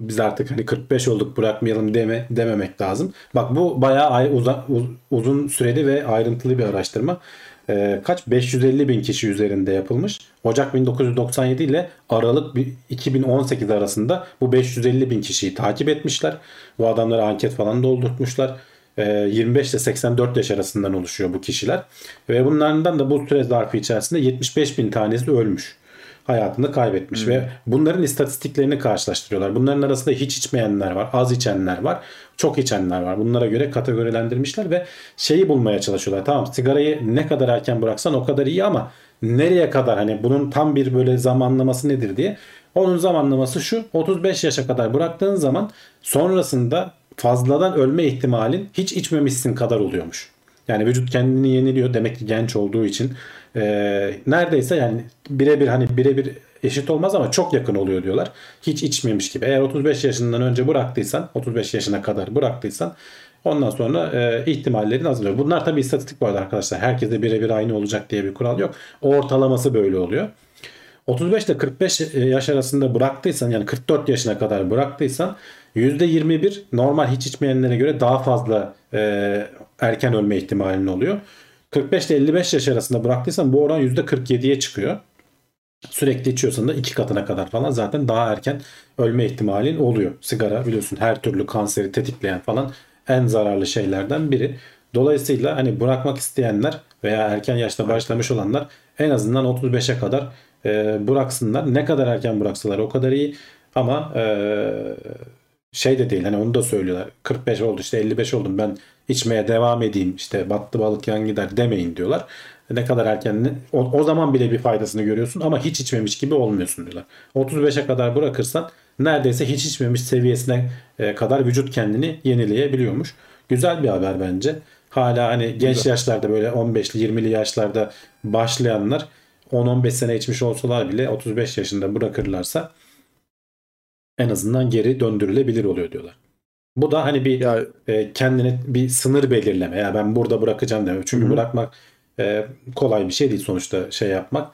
biz artık hani 45 olduk bırakmayalım deme dememek lazım. Bak bu bayağı ay, uza- uz- uzun süreli ve ayrıntılı bir araştırma. E, kaç 550 bin kişi üzerinde yapılmış. Ocak 1997 ile Aralık bir- 2018 arasında bu 550 bin kişiyi takip etmişler. Bu adamlara anket falan doldurtmuşlar. E, 25 ile 84 yaş arasından oluşuyor bu kişiler. Ve bunlardan da bu süre zarfı içerisinde 75 bin tanesi ölmüş hayatını kaybetmiş ve bunların istatistiklerini karşılaştırıyorlar. Bunların arasında hiç içmeyenler var, az içenler var, çok içenler var. Bunlara göre kategorilendirmişler ve şeyi bulmaya çalışıyorlar. Tamam sigarayı ne kadar erken bıraksan o kadar iyi ama nereye kadar hani bunun tam bir böyle zamanlaması nedir diye. Onun zamanlaması şu 35 yaşa kadar bıraktığın zaman sonrasında fazladan ölme ihtimalin hiç içmemişsin kadar oluyormuş. Yani vücut kendini yeniliyor demek ki genç olduğu için Ee, neredeyse yani birebir hani birebir eşit olmaz ama çok yakın oluyor diyorlar. Hiç içmemiş gibi. Eğer 35 yaşından önce bıraktıysan 35 yaşına kadar bıraktıysan ondan sonra e, ihtimallerin azalıyor. Bunlar tabii istatistik bu arada arkadaşlar. Herkese birebir aynı olacak diye bir kural yok. Ortalaması böyle oluyor. 35 ile 45 yaş arasında bıraktıysan yani 44 yaşına kadar bıraktıysan %21 normal hiç içmeyenlere göre daha fazla e, erken ölme ihtimalin oluyor. 45 ile 55 yaş arasında bıraktıysan bu oran %47'ye çıkıyor. Sürekli içiyorsan da iki katına kadar falan zaten daha erken ölme ihtimalin oluyor. Sigara biliyorsun her türlü kanseri tetikleyen falan en zararlı şeylerden biri. Dolayısıyla hani bırakmak isteyenler veya erken yaşta başlamış olanlar en azından 35'e kadar e, bıraksınlar. Ne kadar erken bıraksalar o kadar iyi. Ama e, şey de değil hani onu da söylüyorlar. 45 oldu işte 55 oldum ben içmeye devam edeyim işte battı balık yan gider demeyin diyorlar. Ne kadar erken o, o zaman bile bir faydasını görüyorsun ama hiç içmemiş gibi olmuyorsun diyorlar. 35'e kadar bırakırsan neredeyse hiç içmemiş seviyesine e, kadar vücut kendini yenileyebiliyormuş. Güzel bir haber bence. Hala hani genç Güzel. yaşlarda böyle 15'li 20'li yaşlarda başlayanlar 10-15 sene içmiş olsalar bile 35 yaşında bırakırlarsa en azından geri döndürülebilir oluyor diyorlar. Bu da hani bir Ya e, kendine bir sınır belirleme. Ya ben burada bırakacağım demek. Çünkü hı. bırakmak e, kolay bir şey değil sonuçta şey yapmak.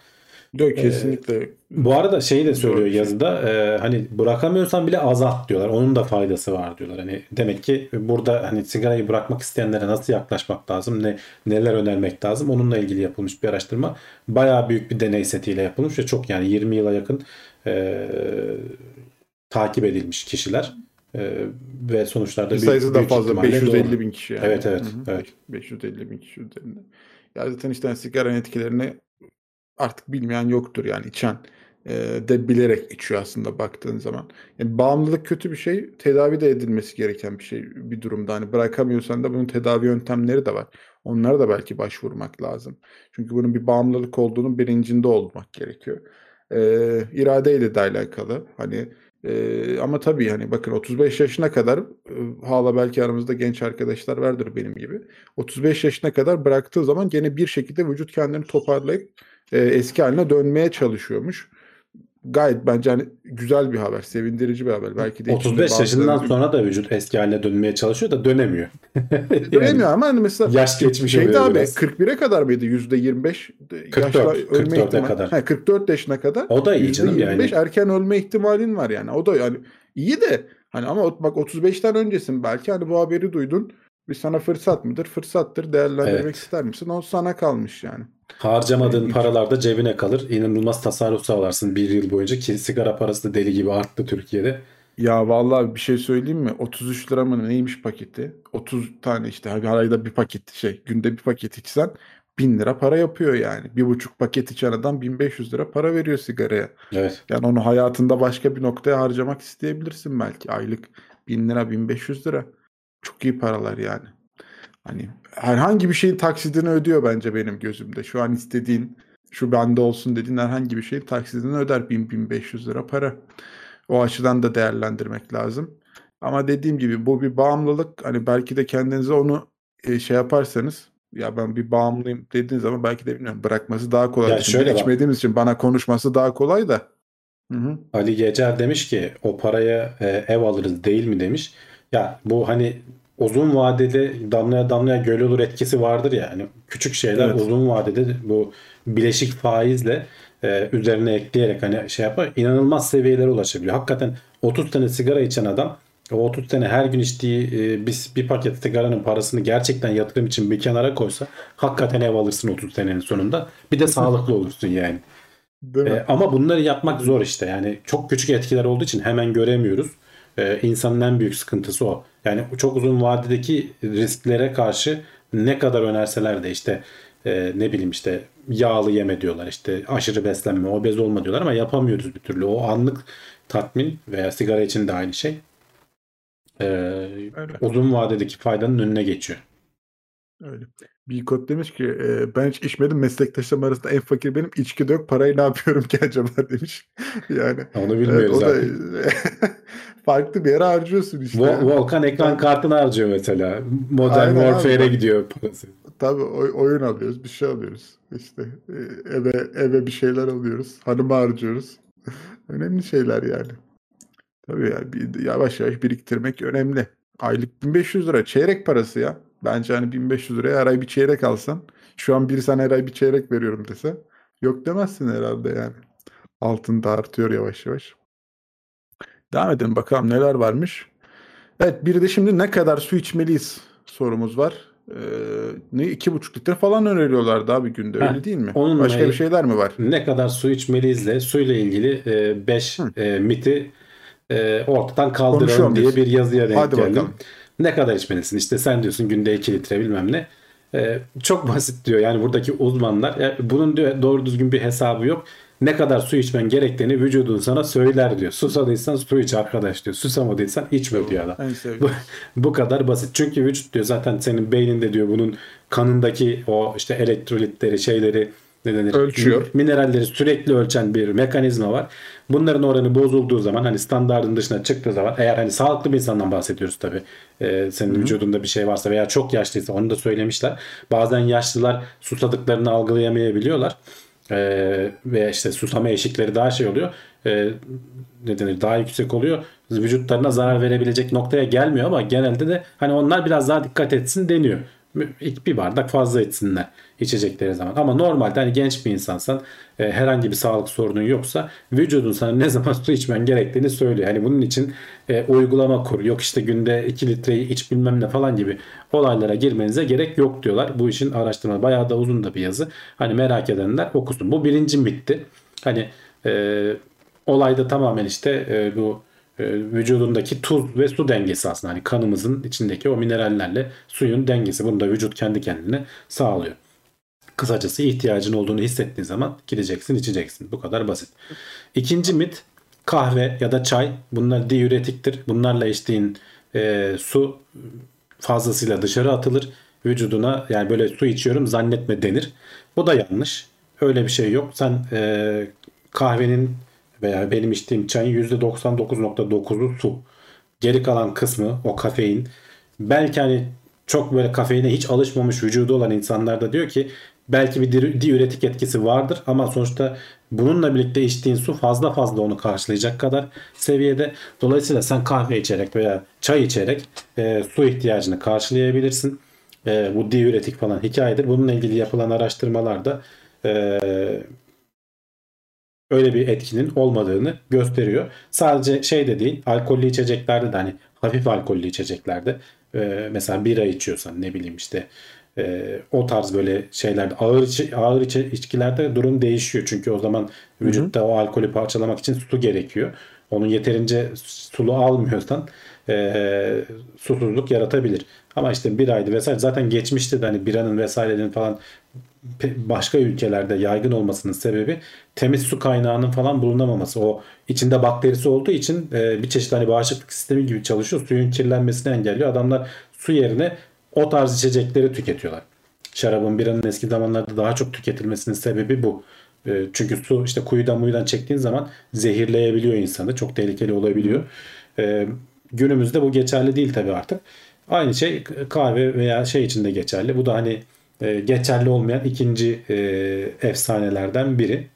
yok kesinlikle Bu arada şeyi de söylüyor Doğru yazıda e, hani bırakamıyorsan bile azalt diyorlar. Onun da faydası var diyorlar. Hani demek ki burada hani sigarayı bırakmak isteyenlere nasıl yaklaşmak lazım, ne neler önermek lazım onunla ilgili yapılmış bir araştırma. Bayağı büyük bir deney setiyle yapılmış ve çok yani 20 yıla yakın e, takip edilmiş kişiler. E, ve sonuçlarda Bir büyük- sayısı da fazla. ihtimalle 550 doğru. bin kişi yani. Evet, evet, Hı hı. evet. 550 bin kişi üzerinde. Ya zaten işte hani sigaranın etkilerini artık bilmeyen yoktur yani içen e, de bilerek içiyor aslında baktığın zaman. Yani bağımlılık kötü bir şey, tedavi de edilmesi gereken bir şey bir durumda. Hani bırakamıyorsan da bunun tedavi yöntemleri de var. Onlara da belki başvurmak lazım. Çünkü bunun bir bağımlılık olduğunun bilincinde olmak gerekiyor. E, iradeyle de alakalı. Hani e, ama tabii hani bakın 35 yaşına kadar e, hala belki aramızda genç arkadaşlar vardır benim gibi. 35 yaşına kadar bıraktığı zaman gene bir şekilde vücut kendini toparlayıp e, eski haline dönmeye çalışıyormuş. Gayet bence hani güzel bir haber, sevindirici bir haber. Belki de içinde 35 yaşından bazıları- sonra da vücut eski haline dönmeye çalışıyor da dönemiyor. Dönemiyor ama hani mesela [laughs] yaş geçmiş oluyor abi biraz. 41'e kadar mıydı? %25 yaşla 44, ölme 44'e ihtimali. kadar. He, 44 yaşına kadar. O da iyi canım yani. %25 erken ölme ihtimalin var yani. O da yani iyi de hani ama bak 35'ten öncesin belki hani bu haberi duydun. Bir sana fırsat mıdır? Fırsattır. Değerlendirmek Evet. ister misin? O sana kalmış yani. Harcamadığın İlginç. paralar da cebine kalır. İnanılmaz tasarruf sağlarsın bir yıl boyunca ki sigara parası da deli gibi arttı Türkiye'de. Ya vallahi bir şey söyleyeyim mi? 33 lira mı neymiş paketi? 30 tane işte her ayda bir paket şey günde bir paket içsen 1000 lira para yapıyor yani. Bir buçuk paket içen adam 1500 lira para veriyor sigaraya. Evet. Yani onu hayatında başka bir noktaya harcamak isteyebilirsin belki. Aylık 1000 lira 1500 lira. Çok iyi paralar yani. Hani herhangi bir şeyin taksidini ödüyor bence benim gözümde. Şu an istediğin şu bende olsun dediğin herhangi bir şeyin taksidini öder 1000-1500 lira para. O açıdan da değerlendirmek lazım. Ama dediğim gibi bu bir bağımlılık. Hani belki de kendinize onu e, şey yaparsanız ya ben bir bağımlıyım dediğiniz zaman belki de bilmiyorum bırakması daha kolay. Ya Şimdi şöyle içmediğimiz için bana konuşması daha kolay da. Hı hı. Ali Gecer demiş ki o paraya e, ev alırız değil mi demiş. Ya bu hani uzun vadede damlaya damlaya göl olur etkisi vardır ya. Hani küçük şeyler Evet. uzun vadede bu bileşik faizle e, üzerine ekleyerek hani şey yapar inanılmaz seviyelere ulaşabiliyor. Hakikaten 30 tane sigara içen adam o 30 tane her gün içtiği e, bir, bir paket sigaranın parasını gerçekten yatırım için bir kenara koysa hakikaten ev alırsın 30 senenin sonunda. Bir de sağlıklı olursun yani. E, ama bunları yapmak zor işte. Yani çok küçük etkiler olduğu için hemen göremiyoruz. E, insanın en büyük sıkıntısı o. Yani çok uzun vadedeki risklere karşı ne kadar önerseler de işte e, ne bileyim işte yağlı yeme diyorlar işte aşırı beslenme obez olma diyorlar ama yapamıyoruz bir türlü. O anlık tatmin veya sigara için de aynı şey. E, Öyle. uzun vadedeki faydanın önüne geçiyor. Öyle. Bikot demiş ki e, ben hiç içmedim meslektaşlarım arasında en fakir benim içki yok parayı ne yapıyorum ki acaba [laughs] demiş. yani Onu evet, bilmiyoruz o da zaten. [laughs] farklı bir yere harcıyorsun işte. Vol- Volkan ekran kartını harcıyor mesela. Modern Aynen Warfare'e gidiyor parası. [laughs] Tabii oy- oyun alıyoruz bir şey alıyoruz. İşte e, eve eve bir şeyler alıyoruz. Hanıma harcıyoruz. [laughs] önemli şeyler yani. Tabii ya bir, yavaş yavaş biriktirmek önemli. Aylık 1500 lira çeyrek parası ya. Bence hani 1500 liraya her ay bir çeyrek alsan. Şu an bir sana her ay bir çeyrek veriyorum dese. Yok demezsin herhalde yani. Altın da artıyor yavaş yavaş. Devam edelim bakalım neler varmış. Evet bir de şimdi ne kadar su içmeliyiz sorumuz var. Ee, ne iki buçuk litre falan öneriyorlardı abi günde öyle Heh, değil mi? onunla Başka bir şeyler mi var? Ne kadar su içmeliyizle suyla ilgili 5 Hı. miti e, ortadan kaldıralım diye bir yazıya denk Hadi geldim. bakalım. Ne kadar içmelisin? İşte sen diyorsun günde 2 litre bilmem ne. E, çok [laughs] basit diyor yani buradaki uzmanlar. E, bunun diyor doğru düzgün bir hesabı yok. Ne kadar su içmen gerektiğini vücudun sana söyler diyor. Susadıysan su iç arkadaş diyor. Susamadıysan içme diyor adam. Bu, bu kadar basit. Çünkü vücut diyor zaten senin beyninde diyor bunun kanındaki o işte elektrolitleri şeyleri ne denir? Ölçüyor. Mineralleri sürekli ölçen bir mekanizma var. Bunların oranı bozulduğu zaman hani standartın dışına çıktığı zaman eğer hani sağlıklı bir insandan bahsediyoruz tabii. Ee, senin vücudunda bir şey varsa veya çok yaşlıysa onu da söylemişler. Bazen yaşlılar susadıklarını algılayamayabiliyorlar. Ee, ve işte susama eşikleri daha şey oluyor. Ee, ne denir daha yüksek oluyor. Vücutlarına zarar verebilecek noktaya gelmiyor ama genelde de hani onlar biraz daha dikkat etsin deniyor. Bir bardak fazla içsinler içecekleri zaman. Ama normalde hani genç bir insansan e, herhangi bir sağlık sorunun yoksa vücudun sana ne [laughs] zaman su içmen gerektiğini söylüyor. Hani bunun için e, uygulama kur. Yok işte günde 2 litreyi iç bilmem ne falan gibi olaylara girmenize gerek yok diyorlar. Bu işin araştırma bayağı da uzun da bir yazı. Hani merak edenler okusun. Bu birinci bitti. Hani e, olayda tamamen işte e, bu vücudundaki tuz ve su dengesi aslında. Hani kanımızın içindeki o minerallerle suyun dengesi. Bunu da vücut kendi kendine sağlıyor. Kısacası ihtiyacın olduğunu hissettiğin zaman gideceksin içeceksin. Bu kadar basit. İkinci mit kahve ya da çay bunlar diüretiktir. Bunlarla içtiğin e, su fazlasıyla dışarı atılır. Vücuduna yani böyle su içiyorum zannetme denir. Bu da yanlış. Öyle bir şey yok. Sen e, kahvenin veya benim içtiğim çayın %99.9'u su. Geri kalan kısmı o kafein. Belki hani çok böyle kafeine hiç alışmamış vücudu olan insanlar da diyor ki belki bir di- diüretik etkisi vardır ama sonuçta bununla birlikte içtiğin su fazla fazla onu karşılayacak kadar seviyede. Dolayısıyla sen kahve içerek veya çay içerek e, su ihtiyacını karşılayabilirsin. E, bu diüretik falan hikayedir. Bununla ilgili yapılan araştırmalarda e, öyle bir etkinin olmadığını gösteriyor. Sadece şey de değil, alkollü içeceklerde de hani hafif alkollü içeceklerde e, mesela bira içiyorsan ne bileyim işte e, o tarz böyle şeylerde ağır içi, ağır içi, içkilerde durum değişiyor. Çünkü o zaman vücutta o alkolü parçalamak için su gerekiyor. Onun yeterince sulu almıyorsan e, susuzluk yaratabilir. Ama işte bir aydı vesaire zaten geçmişte de hani biranın vesairenin falan başka ülkelerde yaygın olmasının sebebi temiz su kaynağının falan bulunamaması. O içinde bakterisi olduğu için e, bir çeşit hani bağışıklık sistemi gibi çalışıyor. Suyun kirlenmesini engelliyor. Adamlar su yerine o tarz içecekleri tüketiyorlar. Şarabın biranın eski zamanlarda daha çok tüketilmesinin sebebi bu. E, çünkü su işte kuyudan muyudan çektiğin zaman zehirleyebiliyor insanı. Çok tehlikeli olabiliyor. E, günümüzde bu geçerli değil tabii artık. Aynı şey kahve veya şey için de geçerli. Bu da hani e, geçerli olmayan ikinci e, efsanelerden biri.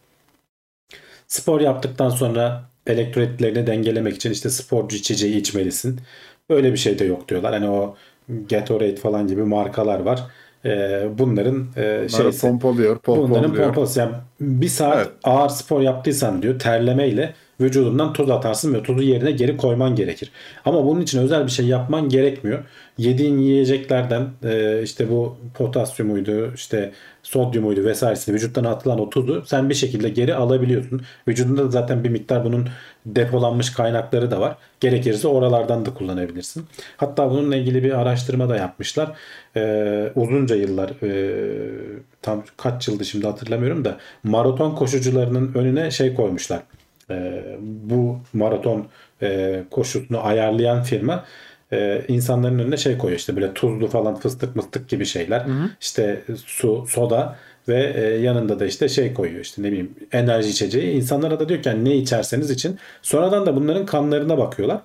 Spor yaptıktan sonra elektrolitlerini dengelemek için işte sporcu içeceği içmelisin. Böyle bir şey de yok diyorlar. Hani o Gatorade falan gibi markalar var. E, bunların e, şeysi, pompalıyor, bunların pompalıyor. pompası. Yani bir saat Evet. ağır spor yaptıysan diyor terlemeyle vücudundan tuz atarsın ve tuzu yerine geri koyman gerekir. Ama bunun için özel bir şey yapman gerekmiyor. Yediğin yiyeceklerden e, işte bu potasyumuydu, işte sodyumuydu vesairesini vücuttan atılan o tuzu sen bir şekilde geri alabiliyorsun. Vücudunda da zaten bir miktar bunun depolanmış kaynakları da var. Gerekirse oralardan da kullanabilirsin. Hatta bununla ilgili bir araştırma da yapmışlar. E, uzunca yıllar e, tam kaç yıldı şimdi hatırlamıyorum da maraton koşucularının önüne şey koymuşlar. E, bu maraton e, koşusunu ayarlayan firma e, insanların önüne şey koyuyor işte böyle tuzlu falan fıstık mıstık gibi şeyler. İşte su soda ve e, yanında da işte şey koyuyor işte ne bileyim enerji içeceği. İnsanlara da diyor ki hani ne içerseniz için. Sonradan da bunların kanlarına bakıyorlar.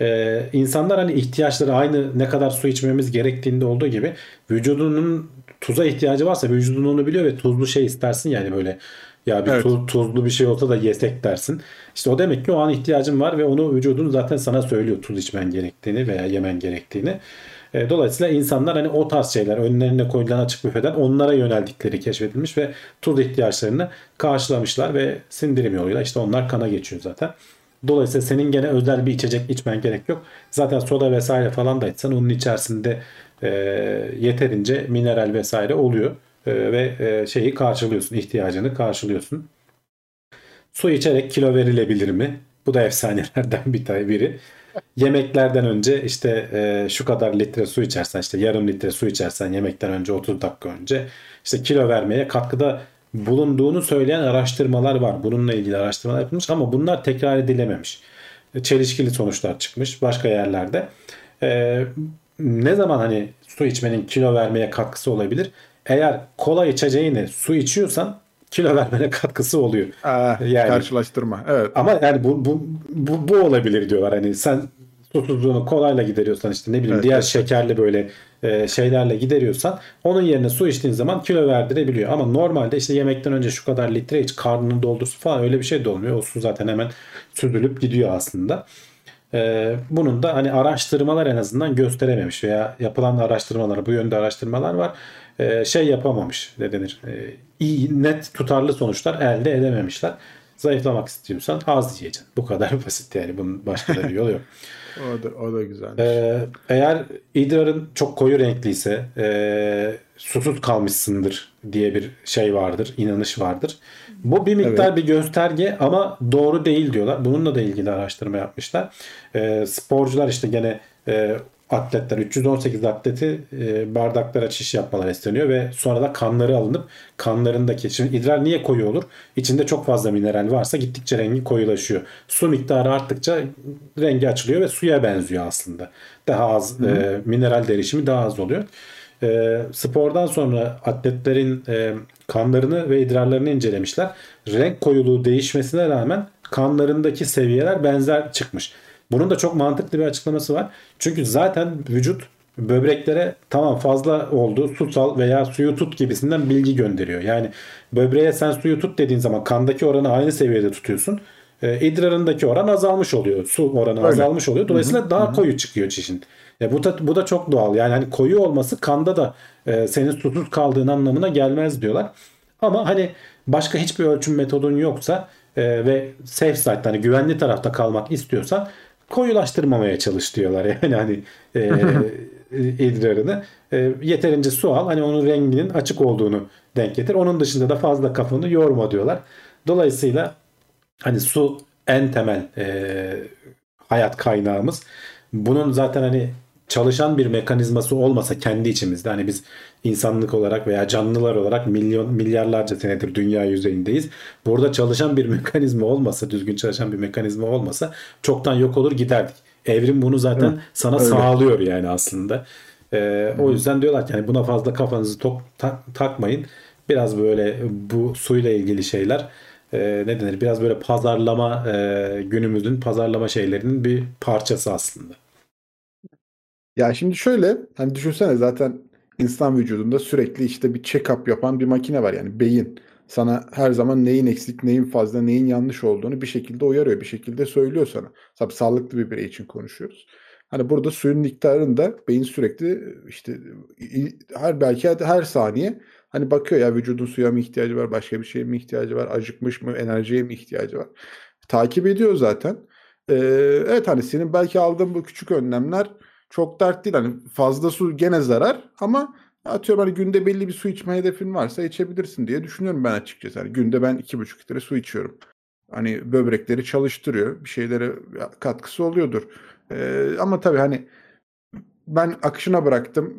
Ee, insanlar hani ihtiyaçları aynı ne kadar su içmemiz gerektiğinde olduğu gibi vücudunun tuza ihtiyacı varsa vücudun onu biliyor ve tuzlu şey istersin yani böyle ya bir Evet. tu- tuzlu bir şey olsa da yesek dersin. İşte o demek ki o an ihtiyacın var ve onu vücudun zaten sana söylüyor tuz içmen gerektiğini veya yemen gerektiğini. E, Dolayısıyla insanlar hani o tarz şeyler önlerine koyulan açık büfeden onlara yöneldikleri keşfedilmiş ve tuz ihtiyaçlarını karşılamışlar ve sindirim yoluyla işte onlar kana geçiyor zaten. Dolayısıyla senin gene özel bir içecek içmen gerek yok. Zaten soda vesaire falan da içsen onun içerisinde e, yeterince mineral vesaire oluyor. E, ve e, şeyi karşılıyorsun, ihtiyacını karşılıyorsun. Su içerek kilo verilebilir mi? Bu da efsanelerden bir tane biri. Yemeklerden önce işte e, şu kadar litre su içersen işte yarım litre su içersen yemekten önce 30 dakika önce işte kilo vermeye katkıda bulunduğunu söyleyen araştırmalar var. Bununla ilgili araştırmalar yapılmış ama bunlar tekrar edilememiş. Çelişkili sonuçlar çıkmış başka yerlerde. E, ne zaman hani su içmenin kilo vermeye katkısı olabilir? Eğer kola içeceğini su içiyorsan kilo vermene katkısı oluyor. Aa, Yani- Karşılaştırma. Evet. Ama yani bu, bu, bu, bu olabilir diyorlar. Hani sen susuzluğunu kolayla gideriyorsan işte ne bileyim Evet, diğer evet. şekerli böyle e, şeylerle gideriyorsan onun yerine su içtiğin zaman kilo verdirebiliyor. Ama normalde işte yemekten önce şu kadar litre iç karnını doldursun falan öyle bir şey de olmuyor. O su zaten hemen süzülüp gidiyor aslında. E, bunun da hani araştırmalar en azından gösterememiş veya yapılan araştırmalar bu yönde araştırmalar var. E, şey yapamamış ne denir? E, iyi net tutarlı sonuçlar elde edememişler. Zayıflamak istiyorsan az yiyeceksin. Bu kadar [laughs] basit yani. Bunun başka da bir yolu yok. [laughs] O da, o da güzelmiş. Ee, eğer idrarın çok koyu renkliyse e, susuz kalmışsındır diye bir şey vardır, inanış vardır. Bu bir miktar Evet. bir gösterge ama doğru değil diyorlar. Bununla da ilgili araştırma yapmışlar. Ee, sporcular işte gene e, atletler 318 atleti e, bardaklara çiş yapmaları isteniyor ve sonra da kanları alınıp kanlarındaki şimdi idrar niye koyu olur? İçinde çok fazla mineral varsa gittikçe rengi koyulaşıyor. Su miktarı arttıkça rengi açılıyor ve suya benziyor aslında. Daha az e, mineral derişimi daha az oluyor. E, spordan sonra atletlerin e, kanlarını ve idrarlarını incelemişler. Renk koyuluğu değişmesine rağmen kanlarındaki seviyeler benzer çıkmış. Bunun da çok mantıklı bir açıklaması var. Çünkü zaten vücut böbreklere tamam fazla oldu su sal veya suyu tut gibisinden bilgi gönderiyor. Yani böbreğe sen suyu tut dediğin zaman kandaki oranı aynı seviyede tutuyorsun. E, idrarındaki oran azalmış oluyor. Su oranı Öyle. azalmış oluyor. Dolayısıyla daha koyu çıkıyor çişin. E, bu da bu da çok doğal. Yani hani koyu olması kanda da e, senin susuz kaldığın anlamına gelmez diyorlar. Ama hani başka hiçbir ölçüm metodun yoksa e, ve safe side hani güvenli tarafta kalmak istiyorsan koyulaştırmamaya çalış diyorlar. Yani hani e, [laughs] idrarını e, yeterince su al. Hani onun renginin açık olduğunu denk getir. Onun dışında da fazla kafanı yorma diyorlar. Dolayısıyla hani su en temel e, hayat kaynağımız. Bunun zaten hani çalışan bir mekanizması olmasa kendi içimizde hani biz insanlık olarak veya canlılar olarak milyon milyarlarca senedir dünya yüzeyindeyiz. Burada çalışan bir [laughs] mekanizma olmasa, düzgün çalışan bir mekanizma olmasa çoktan yok olur giderdik. Evrim bunu zaten sana öyle. sağlıyor yani aslında. Ee, o yüzden diyorlar ki hani buna fazla kafanızı tok, ta- takmayın. Biraz böyle bu suyla ilgili şeyler e, ne denir? Biraz böyle pazarlama e, günümüzün pazarlama şeylerinin bir parçası aslında. Ya şimdi şöyle hani düşünsene zaten insan vücudunda sürekli işte bir check-up yapan bir makine var yani beyin. Sana her zaman neyin eksik, neyin fazla, neyin yanlış olduğunu bir şekilde uyarıyor, bir şekilde söylüyor sana. Tabii sağlıklı bir birey için konuşuyoruz. Hani burada suyun miktarında beyin sürekli işte her belki her saniye hani bakıyor ya vücudun suya mı ihtiyacı var, başka bir şeye mi ihtiyacı var, acıkmış mı, enerjiye mi ihtiyacı var. Takip ediyor zaten. Ee, evet hani senin belki aldığın bu küçük önlemler çok dert değil. Hani fazla su gene zarar ama atıyorum hani günde belli bir su içme hedefin varsa içebilirsin diye düşünüyorum ben açıkçası. Hani günde ben iki buçuk litre su içiyorum. Hani böbrekleri çalıştırıyor. Bir şeylere katkısı oluyordur. Ee, ama tabii hani ben akışına bıraktım.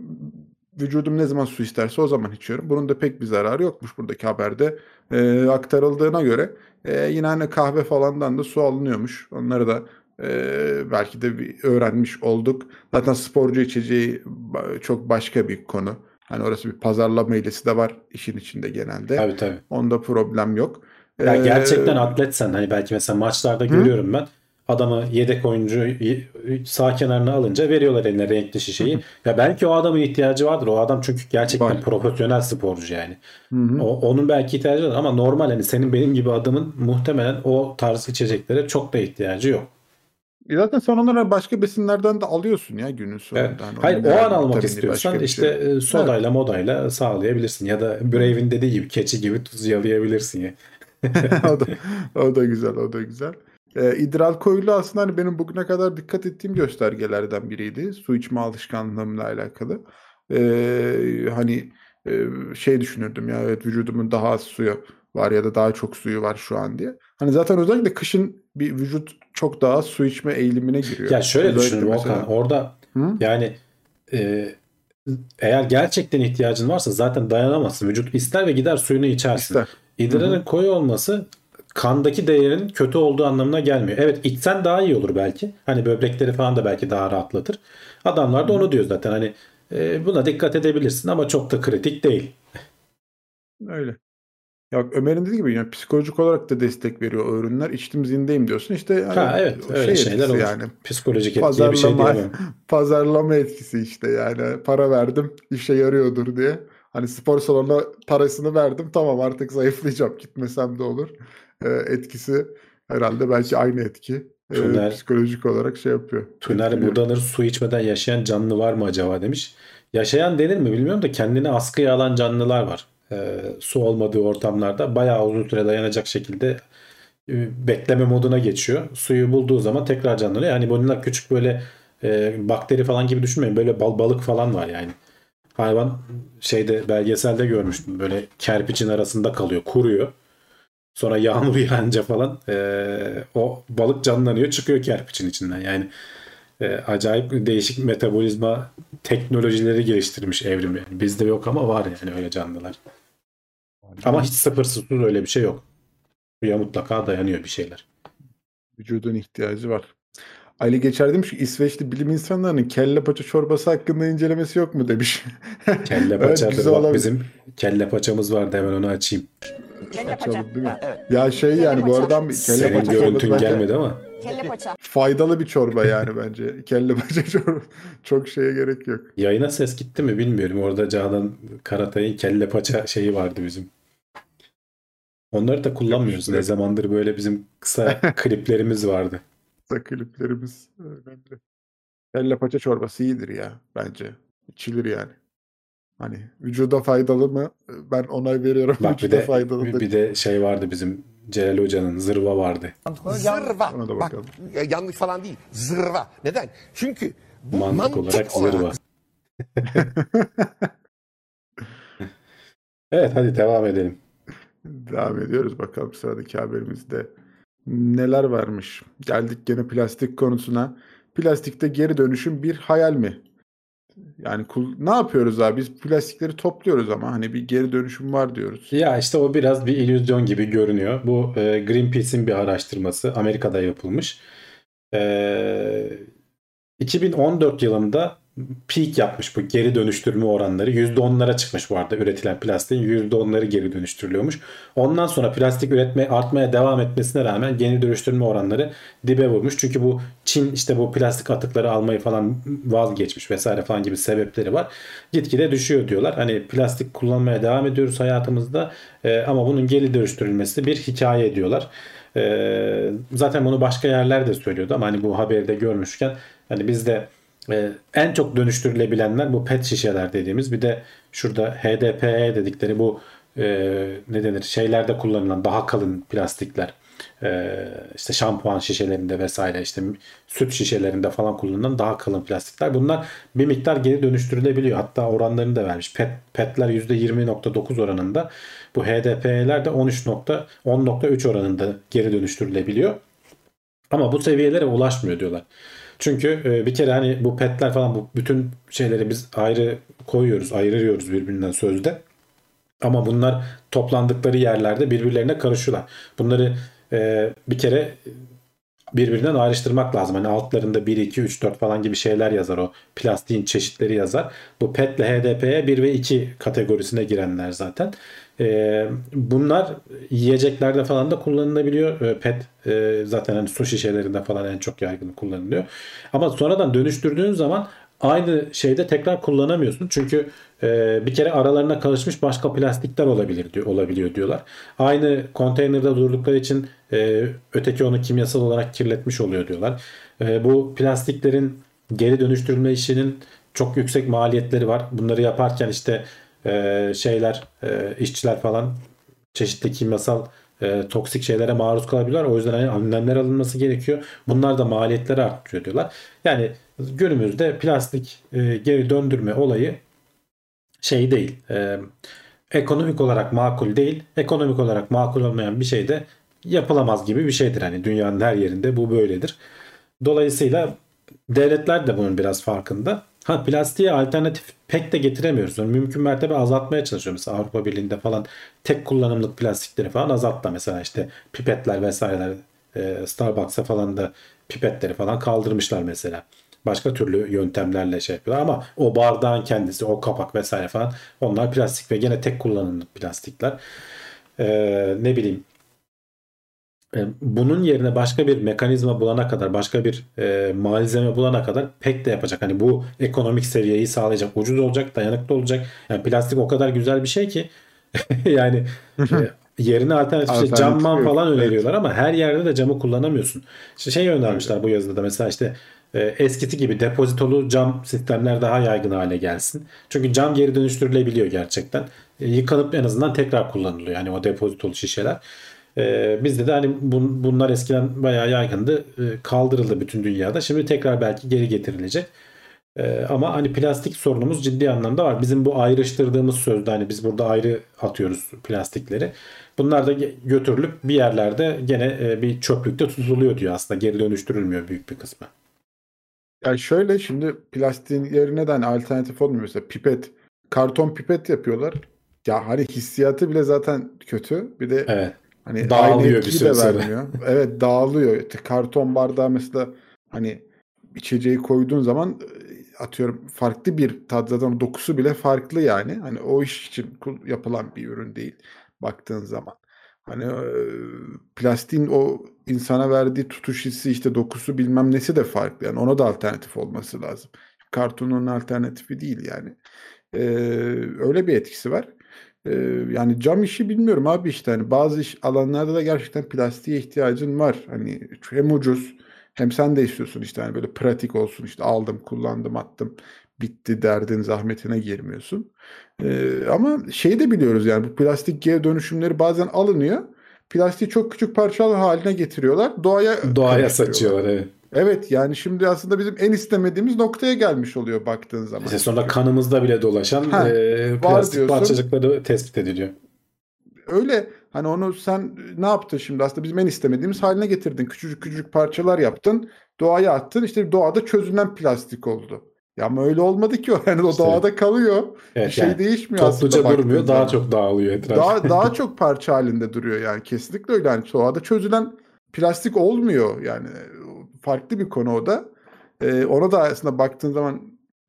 Vücudum ne zaman su isterse o zaman içiyorum. Bunun da pek bir zararı yokmuş buradaki haberde e, aktarıldığına göre. E, yine hani kahve falandan da su alınıyormuş. Onları da e, belki de bir öğrenmiş olduk. Zaten sporcu içeceği çok başka bir konu. Hani orası bir pazarlama hilesi de var işin içinde genelde. Tabii tabii. Onda problem yok. Ya Ee, gerçekten atletsen hani belki mesela maçlarda görüyorum ben adamı yedek oyuncu sağ kenarına alınca veriyorlar eline renkli şişeyi. ya belki o adamın ihtiyacı vardır. O adam çünkü gerçekten Var. profesyonel sporcu yani. Hı hı. O, onun belki ihtiyacı var ama normal hani senin benim gibi adamın muhtemelen o tarz içeceklere çok da ihtiyacı yok. E Zaten sen onları başka besinlerden de alıyorsun ya günün sonunda. Evet. Hani Hayır o an almak istiyorsan bir işte şey. sodayla modayla sağlayabilirsin ya da Brave'in dediği gibi keçi gibi tuz yalayabilirsin ya. [laughs] o, da, [laughs] o da güzel, o da güzel. Ee, idrar koyulu aslında hani benim bugüne kadar dikkat ettiğim göstergelerden biriydi. Su içme alışkanlığımla alakalı. Ee, hani e, şey düşünürdüm ya evet vücudumun daha az suyu var ya da daha çok suyu var şu an diye. Hani zaten özellikle kışın bir vücut çok daha su içme eğilimine giriyor. Ya şöyle Özellikle düşünün mesela. Volkan orada Hı? yani e, eğer gerçekten ihtiyacın varsa zaten dayanamazsın. Vücut ister ve gider suyunu içersin. İster. İdrarın koyu olması kandaki değerin kötü olduğu anlamına gelmiyor. Evet içsen daha iyi olur belki. Hani böbrekleri falan da belki daha rahatlatır. Adamlar da onu diyor zaten hani e, buna dikkat edebilirsin ama çok da kritik değil. Öyle. Ya Ömer'in dediği gibi yani psikolojik olarak da destek veriyor o ürünler. İçtim zindeyim diyorsun. İşte yani Ha evet o öyle şey şeyler olur. yani. Psikolojik etkiye bir şey Pazarlama, diyemem. [laughs] pazarlama etkisi işte yani. Para verdim işe yarıyordur diye. Hani spor salonuna parasını verdim tamam artık zayıflayacağım gitmesem de olur. Ee, etkisi herhalde belki aynı etki. Ee, Tüner- psikolojik olarak şey yapıyor. Etkiliyor. Budanır su içmeden yaşayan canlı var mı acaba demiş. Yaşayan denir mi bilmiyorum da kendini askıya alan canlılar var. Ee, su olmadığı ortamlarda bayağı uzun süre dayanacak şekilde e, bekleme moduna geçiyor. Suyu bulduğu zaman tekrar canlanıyor. Yani bunlar küçük böyle e, bakteri falan gibi düşünmeyin. Böyle bal, balık falan var yani. Hayvan şeyde belgeselde görmüştüm. Böyle kerpiçin arasında kalıyor, kuruyor. Sonra yağmur [laughs] yağınca falan e, o balık canlanıyor, çıkıyor kerpiçin içinden. Yani e, acayip değişik metabolizma teknolojileri geliştirmiş evrim. Yani bizde yok ama var yani öyle canlılar. Ama hiç sıfırsız öyle bir şey yok. Suya mutlaka dayanıyor bir şeyler. Vücudun ihtiyacı var. Ali Geçer demiş ki İsveçli bilim insanlarının kelle paça çorbası hakkında incelemesi yok mu demiş. [laughs] Kelle Evet, paça güzel bak olabilir. bizim kelle paçamız vardı hemen onu açayım. Kelle paça. Açalım değil mi? Evet. Ya şey Kelle yani bu paça. aradan bir kelle Senin paça görüntün bence gelmedi ama Kelle paça. faydalı bir çorba yani bence. [laughs] Kelle paça çorba. Çok şeye gerek yok. yayına ses gitti mi bilmiyorum. Orada Canan Karatay'ın kelle paça şeyi vardı bizim. Onları da kullanmıyoruz. Ne zamandır böyle bizim kısa [laughs] kliplerimiz vardı. Kısa kliplerimiz önemli. Kelle paça çorbası iyidir ya bence. İçilir yani. Hani vücuda faydalı mı? Ben onay veriyorum. Bak bir vücuda de faydalı bir, bir de şey vardı bizim Celal Hoca'nın zırva vardı. Zırva. Ona da Bak bakalım. e, yanlış falan değil. Zırva. Neden? Çünkü bu Mantık mantık, olarak olarak, zırva. [laughs] Evet hadi devam edelim. Devam ediyoruz bakalım sıradaki haberimizde neler varmış. Geldik gene plastik konusuna. Plastikte geri dönüşüm bir hayal mi? Yani kul- ne yapıyoruz abi? Biz plastikleri topluyoruz ama hani bir geri dönüşüm var diyoruz. Ya işte o biraz bir illüzyon gibi görünüyor. Bu e, Greenpeace'in bir araştırması. Amerika'da yapılmış. E, 2014 yılında peak yapmış bu geri dönüştürme oranları. %10'lara çıkmış bu arada üretilen plastiğin %10'ları geri dönüştürülüyormuş. Ondan sonra plastik üretme artmaya devam etmesine rağmen geri dönüştürme oranları dibe vurmuş. Çünkü bu Çin işte bu plastik atıkları almayı falan vazgeçmiş vesaire falan gibi sebepleri var. Gitgide düşüyor diyorlar. Hani plastik kullanmaya devam ediyoruz hayatımızda e, ama bunun geri dönüştürülmesi bir hikaye diyorlar. E, zaten bunu başka yerler de söylüyordu ama hani bu haberi de görmüşken hani bizde e, en çok dönüştürülebilenler bu pet şişeler dediğimiz. Bir de şurada HDPE dedikleri bu e, ne denir şeylerde kullanılan daha kalın plastikler. E, işte şampuan şişelerinde vesaire işte süt şişelerinde falan kullanılan daha kalın plastikler. Bunlar bir miktar geri dönüştürülebiliyor. Hatta oranlarını da vermiş. Pet, petler %20.9 oranında. Bu HDPE'ler de 13.10.3 oranında geri dönüştürülebiliyor. Ama bu seviyelere ulaşmıyor diyorlar. Çünkü e, bir kere hani bu petler falan bu bütün şeyleri biz ayrı koyuyoruz, ayırıyoruz birbirinden sözde. Ama bunlar toplandıkları yerlerde birbirlerine karışıyorlar. Bunları e, bir kere birbirinden ayrıştırmak lazım. Hani altlarında 1, 2, 3, 4 falan gibi şeyler yazar o. Plastiğin çeşitleri yazar. Bu PET ile HDP'ye 1 ve 2 kategorisine girenler zaten. Ee, bunlar yiyeceklerde falan da kullanılabiliyor. Ee, PET e, zaten hani su şişelerinde falan en çok yaygın kullanılıyor. Ama sonradan dönüştürdüğün zaman aynı şeyde tekrar kullanamıyorsun. Çünkü e, bir kere aralarına karışmış başka plastikler olabilir diyor, olabiliyor diyorlar. Aynı konteynerde durdukları için e, öteki onu kimyasal olarak kirletmiş oluyor diyorlar. Bu plastiklerin geri dönüştürülme işinin çok yüksek maliyetleri var. Bunları yaparken işte e, şeyler, e, işçiler falan çeşitli kimyasal e, toksik şeylere maruz kalabiliyorlar. O yüzden hani önlemler alınması gerekiyor. Bunlar da maliyetleri arttırıyor diyorlar. Yani günümüzde plastik e, geri döndürme olayı şey değil. E, ekonomik olarak makul değil. Ekonomik olarak makul olmayan bir şey de yapılamaz gibi bir şeydir. Hani dünyanın her yerinde bu böyledir. Dolayısıyla devletler de bunun biraz farkında. Ha plastiğe alternatif pek de getiremiyoruz. Yani mümkün mertebe azaltmaya çalışıyor. Mesela Avrupa Birliği'nde falan tek kullanımlık plastikleri falan azalttı. Mesela işte pipetler vesaireler e, Starbucks'a falan da pipetleri falan kaldırmışlar mesela. Başka türlü yöntemlerle şey yapıyorlar ama o bardağın kendisi, o kapak vesaire falan onlar plastik ve gene tek kullanımlık plastikler. Ee, ne bileyim bunun yerine başka bir mekanizma bulana kadar, başka bir e, malzeme bulana kadar pek de yapacak. Hani bu ekonomik seviyeyi sağlayacak, ucuz olacak, dayanıklı olacak. Yani plastik o kadar güzel bir şey ki [laughs] yani e, yerine alternatif işte camman yok, falan öneriyorlar ama her yerde de camı kullanamıyorsun. İşte şey önermişler bu yazıda da mesela işte e, eskisi gibi depozitolu cam sistemler daha yaygın hale gelsin. Çünkü cam geri dönüştürülebiliyor gerçekten. E, yıkanıp en azından tekrar kullanılıyor. Yani o depozitolu şişeler. E, bizde de hani bun- bunlar eskiden bayağı yaygındı. E, kaldırıldı bütün dünyada. Şimdi tekrar belki geri getirilecek. E, ama hani plastik sorunumuz ciddi anlamda var. Bizim bu ayrıştırdığımız sözde hani biz burada ayrı atıyoruz plastikleri. Bunlar da götürülüp bir yerlerde gene e, bir çöplükte tutuluyor diyor aslında. Geri dönüştürülmüyor büyük bir kısmı. Yani şöyle şimdi plastiğin yerine de hani alternatif olmuyor. Mesela pipet, karton pipet yapıyorlar. Ya hani hissiyatı bile zaten kötü. Bir de Evet. Hani Dağılıyor bir süre sonra. vermiyor. Evet dağılıyor. İşte karton bardağı mesela hani içeceği koyduğun zaman e, atıyorum farklı bir tat zaten dokusu bile farklı yani. Hani o iş için yapılan bir ürün değil baktığın zaman. Hani e, plastiğin o insana verdiği tutuş hissi işte dokusu bilmem nesi de farklı. Yani ona da alternatif olması lazım. Kartonun alternatifi değil yani. Ee, öyle bir etkisi var. Ee, yani cam işi bilmiyorum abi işte hani bazı iş alanlarda da gerçekten plastiğe ihtiyacın var. Hani hem ucuz hem sen de istiyorsun işte hani böyle pratik olsun işte aldım kullandım attım bitti derdin zahmetine girmiyorsun. Ee, ama şey de biliyoruz yani bu plastik geri dönüşümleri bazen alınıyor. Plastiği çok küçük parçalar haline getiriyorlar. Doğaya Doğaya karıştırıyorlar. saçıyorlar evet. Evet yani şimdi aslında bizim en istemediğimiz noktaya gelmiş oluyor baktığın zaman. İşte sonra kanımızda bile dolaşan Ha, e, plastik diyorsun. parçacıkları tespit ediliyor. Öyle hani onu sen ne yaptın şimdi aslında bizim en istemediğimiz haline getirdin. Küçücük küçücük parçalar yaptın. Doğaya attın. İşte doğada çözünen plastik oldu. Ya ama öyle olmadı ki o. [laughs] Yani o İşte- doğada kalıyor. Evet, bir şey yani değişmiyor Topluca aslında durmuyor. baktığın Daha çok dağılıyor etraf. daha [laughs] daha çok parça halinde duruyor yani kesinlikle öyle yani doğada çözülen plastik olmuyor yani farklı bir konu o da Ee, ona da aslında baktığın zaman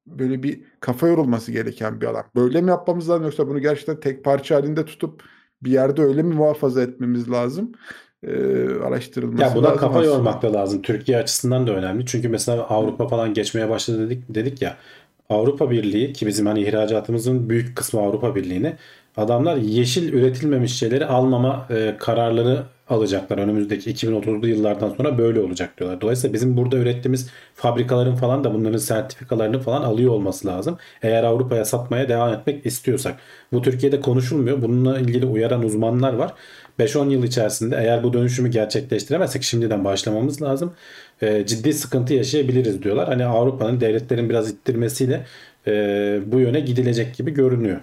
böyle bir kafa yorulması gereken bir alan böyle mi yapmamız lazım yoksa bunu gerçekten tek parça halinde tutup bir yerde öyle mi muhafaza etmemiz lazım Ee, araştırılması Ya buna lazım kafa aslında. yormak da lazım. Türkiye açısından da önemli. Çünkü mesela Avrupa falan geçmeye başladı dedik, dedik ya. Avrupa Birliği ki bizim hani ihracatımızın büyük kısmı Avrupa Birliği'ne adamlar yeşil üretilmemiş şeyleri almama e, kararları alacaklar. Önümüzdeki 2030'lu yıllardan sonra böyle olacak diyorlar. Dolayısıyla bizim burada ürettiğimiz fabrikaların falan da bunların sertifikalarını falan alıyor olması lazım. Eğer Avrupa'ya satmaya devam etmek istiyorsak. Bu Türkiye'de konuşulmuyor. Bununla ilgili uyaran uzmanlar var. 5-10 yıl içerisinde eğer bu dönüşümü gerçekleştiremezsek şimdiden başlamamız lazım. E, ciddi sıkıntı yaşayabiliriz diyorlar. Hani Avrupa'nın devletlerin biraz ittirmesiyle e, bu yöne gidilecek gibi görünüyor.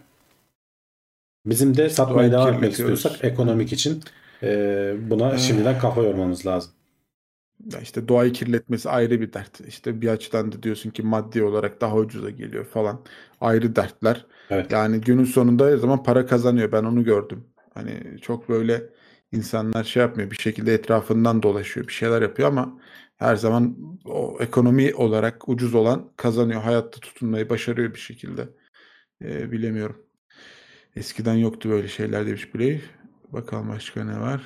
Bizim de satmaya devam etmek istiyorsak ekonomik için e, buna şimdiden kafa yormamız lazım. Ya işte doğayı kirletmesi ayrı bir dert. İşte bir açıdan da diyorsun ki maddi olarak daha ucuza geliyor falan. Ayrı dertler. Evet. Yani günün sonunda her zaman para kazanıyor. Ben onu gördüm. Hani çok böyle insanlar şey yapmıyor. Bir şekilde etrafından dolaşıyor. Bir şeyler yapıyor ama her zaman o ekonomi olarak ucuz olan kazanıyor. Hayatta tutunmayı başarıyor bir şekilde. Ee, bilemiyorum. Eskiden yoktu böyle şeyler demiş Brave. Bakalım başka ne var?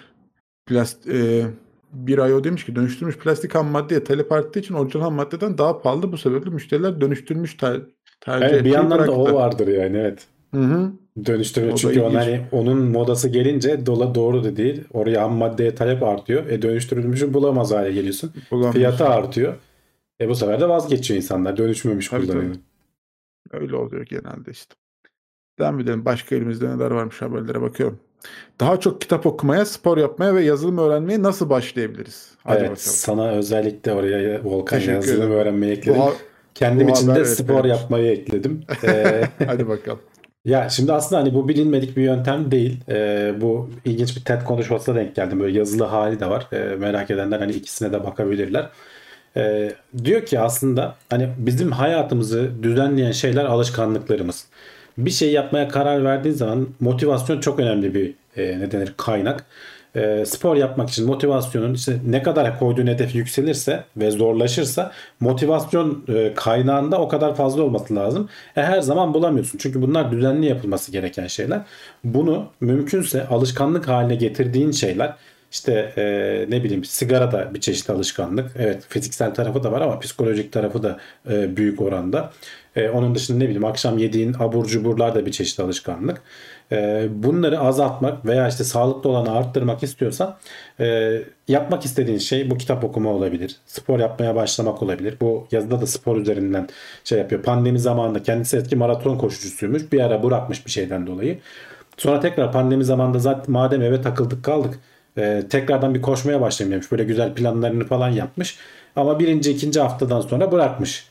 Plast e, bir ay o demiş ki dönüştürülmüş plastik ham maddeye talep arttığı için orijinal ham maddeden daha pahalı. Bu sebeple müşteriler dönüştürmüş ter, tercih Evet, bir yandan da o bıraktı. vardır yani evet. Hı hı. Dönüştürme O çünkü onun, ilginç. hani onun modası gelince dola doğru da değil. Oraya ham maddeye talep artıyor. E dönüştürülmüşü bulamaz hale geliyorsun. Bulamıyorsun. Fiyatı artıyor. E bu sefer de vazgeçiyor insanlar. Dönüşmemiş Tabii, kullanıyor. Öyle oluyor genelde işte. Devam edelim. Başka elimizde neler varmış haberlere bakıyorum. Daha çok kitap okumaya, spor yapmaya ve yazılım öğrenmeye nasıl başlayabiliriz? Hadi evet bakalım. sana özellikle oraya Volkan Teşekkür yazılım ederim. öğrenmeyi ekledim. Bu Kendim bu için de evet, spor benim. yapmayı ekledim. [laughs] Ee, Hadi bakalım. [laughs] Ya şimdi aslında hani bu bilinmedik bir yöntem değil. Ee, bu ilginç bir TED konuşmasına denk geldim. Böyle yazılı hali de var. Ee, merak edenler hani ikisine de bakabilirler. Ee, diyor ki aslında hani bizim hayatımızı düzenleyen şeyler alışkanlıklarımız. Bir şey yapmaya karar verdiğin zaman motivasyon çok önemli bir e, ne denir kaynak. E, spor yapmak için motivasyonun işte ne kadar koyduğun hedef yükselirse ve zorlaşırsa motivasyon e, kaynağında o kadar fazla olması lazım. E, her zaman bulamıyorsun. Çünkü bunlar düzenli yapılması gereken şeyler. Bunu mümkünse alışkanlık haline getirdiğin şeyler işte e, ne bileyim sigara da bir çeşit alışkanlık. Evet fiziksel tarafı da var ama psikolojik tarafı da e, büyük oranda. E, onun dışında ne bileyim akşam yediğin abur cuburlar da bir çeşit alışkanlık. E, bunları azaltmak veya işte sağlıklı olanı arttırmak istiyorsan e, yapmak istediğin şey bu kitap okuma olabilir. Spor yapmaya başlamak olabilir. Bu yazıda da spor üzerinden şey yapıyor. Pandemi zamanında kendisi eski maraton koşucusuymuş. Bir ara bırakmış bir şeyden dolayı. Sonra tekrar pandemi zamanında zaten madem eve takıldık kaldık e, tekrardan bir koşmaya başlayayım demiş. Böyle güzel planlarını falan yapmış. Ama birinci, ikinci haftadan sonra bırakmış.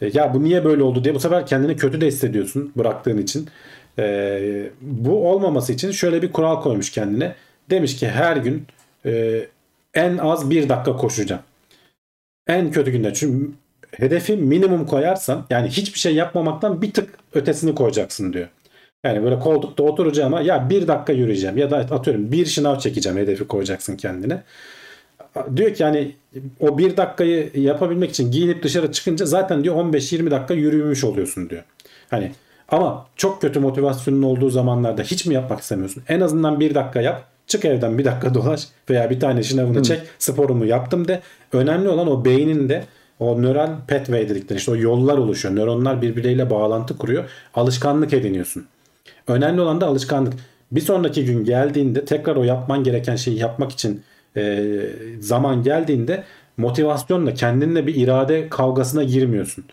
E, ya bu niye böyle oldu diye bu sefer kendini kötü de hissediyorsun bıraktığın için. E, bu olmaması için şöyle bir kural koymuş kendine. Demiş ki her gün e, en az bir dakika koşacağım. En kötü günde. Çünkü hedefi minimum koyarsan yani hiçbir şey yapmamaktan bir tık ötesini koyacaksın diyor. Yani böyle koltukta oturacağıma ya bir dakika yürüyeceğim ya da atıyorum bir şınav çekeceğim hedefi koyacaksın kendine. Diyor ki yani o bir dakikayı yapabilmek için giyinip dışarı çıkınca zaten diyor 15-20 dakika yürümüş oluyorsun diyor. Hani ama çok kötü motivasyonun olduğu zamanlarda hiç mi yapmak istemiyorsun? En azından bir dakika yap. Çık evden bir dakika dolaş veya bir tane şınavını çek. Sporumu yaptım de. Önemli olan o beyninde o nöral pathway dedikleri işte o yollar oluşuyor. Nöronlar birbirleriyle bağlantı kuruyor. Alışkanlık ediniyorsun. Önemli olan da alışkanlık. Bir sonraki gün geldiğinde tekrar o yapman gereken şeyi yapmak için e, zaman geldiğinde motivasyonla kendinle bir irade kavgasına girmiyorsun.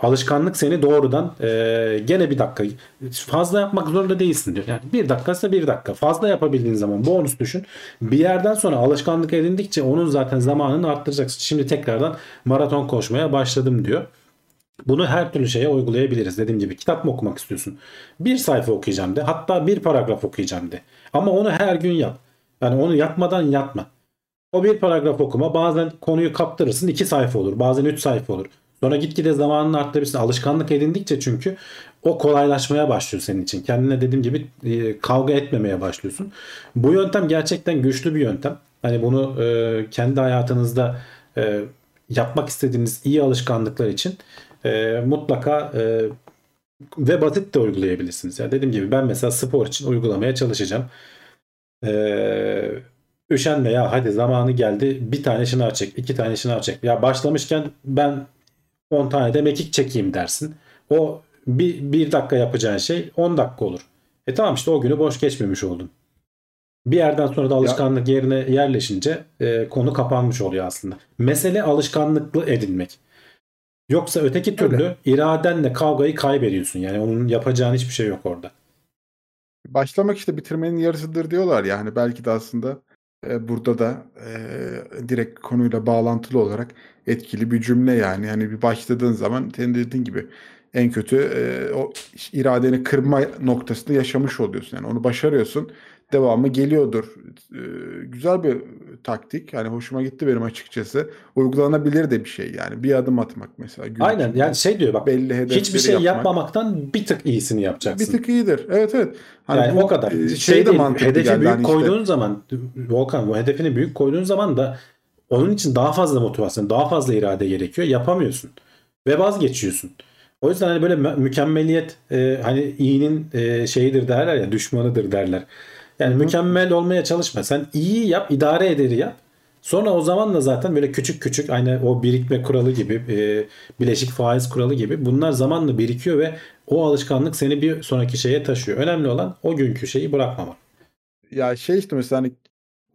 Alışkanlık seni doğrudan e, gene bir dakika fazla yapmak zorunda değilsin diyor. Yani bir dakikası bir dakika. Fazla yapabildiğin zaman bonus düşün. Bir yerden sonra alışkanlık edindikçe onun zaten zamanını arttıracaksın. Şimdi tekrardan maraton koşmaya başladım diyor. Bunu her türlü şeye uygulayabiliriz. Dediğim gibi kitap mı okumak istiyorsun? Bir sayfa okuyacağım de. Hatta bir paragraf okuyacağım de. Ama onu her gün yap. Yani onu yapmadan yatma. O bir paragraf okuma bazen konuyu kaptırırsın iki sayfa olur. Bazen üç sayfa olur. Sonra gitgide zamanını arttırırsın. Alışkanlık edindikçe çünkü o kolaylaşmaya başlıyor senin için. Kendine dediğim gibi e, kavga etmemeye başlıyorsun. Bu yöntem gerçekten güçlü bir yöntem. Hani bunu e, kendi hayatınızda e, yapmak istediğiniz iyi alışkanlıklar için mutlaka ve basit de uygulayabilirsiniz. Yani dediğim gibi ben mesela spor için uygulamaya çalışacağım. Ee, üşenme ya hadi zamanı geldi bir tane şınav çek iki tane şınav çek. Ya başlamışken ben 10 tane de mekik çekeyim dersin. O bir, bir dakika yapacağın şey 10 dakika olur. E tamam işte o günü boş geçmemiş oldun. Bir yerden sonra da alışkanlık yerine yerleşince e, konu kapanmış oluyor aslında. Mesele alışkanlıklı edinmek. Yoksa öteki türlü Öyle. iradenle kavgayı kaybediyorsun. Yani onun yapacağın hiçbir şey yok orada. Başlamak işte bitirmenin yarısıdır diyorlar ya hani belki de aslında e, burada da e, direkt konuyla bağlantılı olarak etkili bir cümle yani. Yani bir başladığın zaman senin dediğin gibi en kötü e, o iradeni kırma noktasında yaşamış oluyorsun. Yani onu başarıyorsun. Devamı geliyordur. E, güzel bir taktik. Yani hoşuma gitti benim açıkçası. Uygulanabilir de bir şey yani. Bir adım atmak mesela. gün Aynen yani şey diyor bak belli hiçbir şey yapmak. yapmamaktan bir tık iyisini yapacaksın. Bir tık iyidir. Evet evet. Hani yani bu, o kadar. e, şey, şey de değil, mantıklı hedefi geldi. büyük Hani işte- koyduğun zaman Volkan bu hedefini büyük koyduğun zaman da onun için daha fazla motivasyon, daha fazla irade gerekiyor. Yapamıyorsun. Ve vazgeçiyorsun. O yüzden hani böyle mü- mükemmeliyet e, hani iyinin e, şeyidir derler ya düşmanıdır derler. Yani mükemmel olmaya çalışma. Sen iyi yap, idare ederi yap. Sonra o zaman da zaten böyle küçük küçük aynı o birikme kuralı gibi, e, bileşik faiz kuralı gibi bunlar zamanla birikiyor ve o alışkanlık seni bir sonraki şeye taşıyor. Önemli olan o günkü şeyi bırakmamak. Ya şey işte mesela hani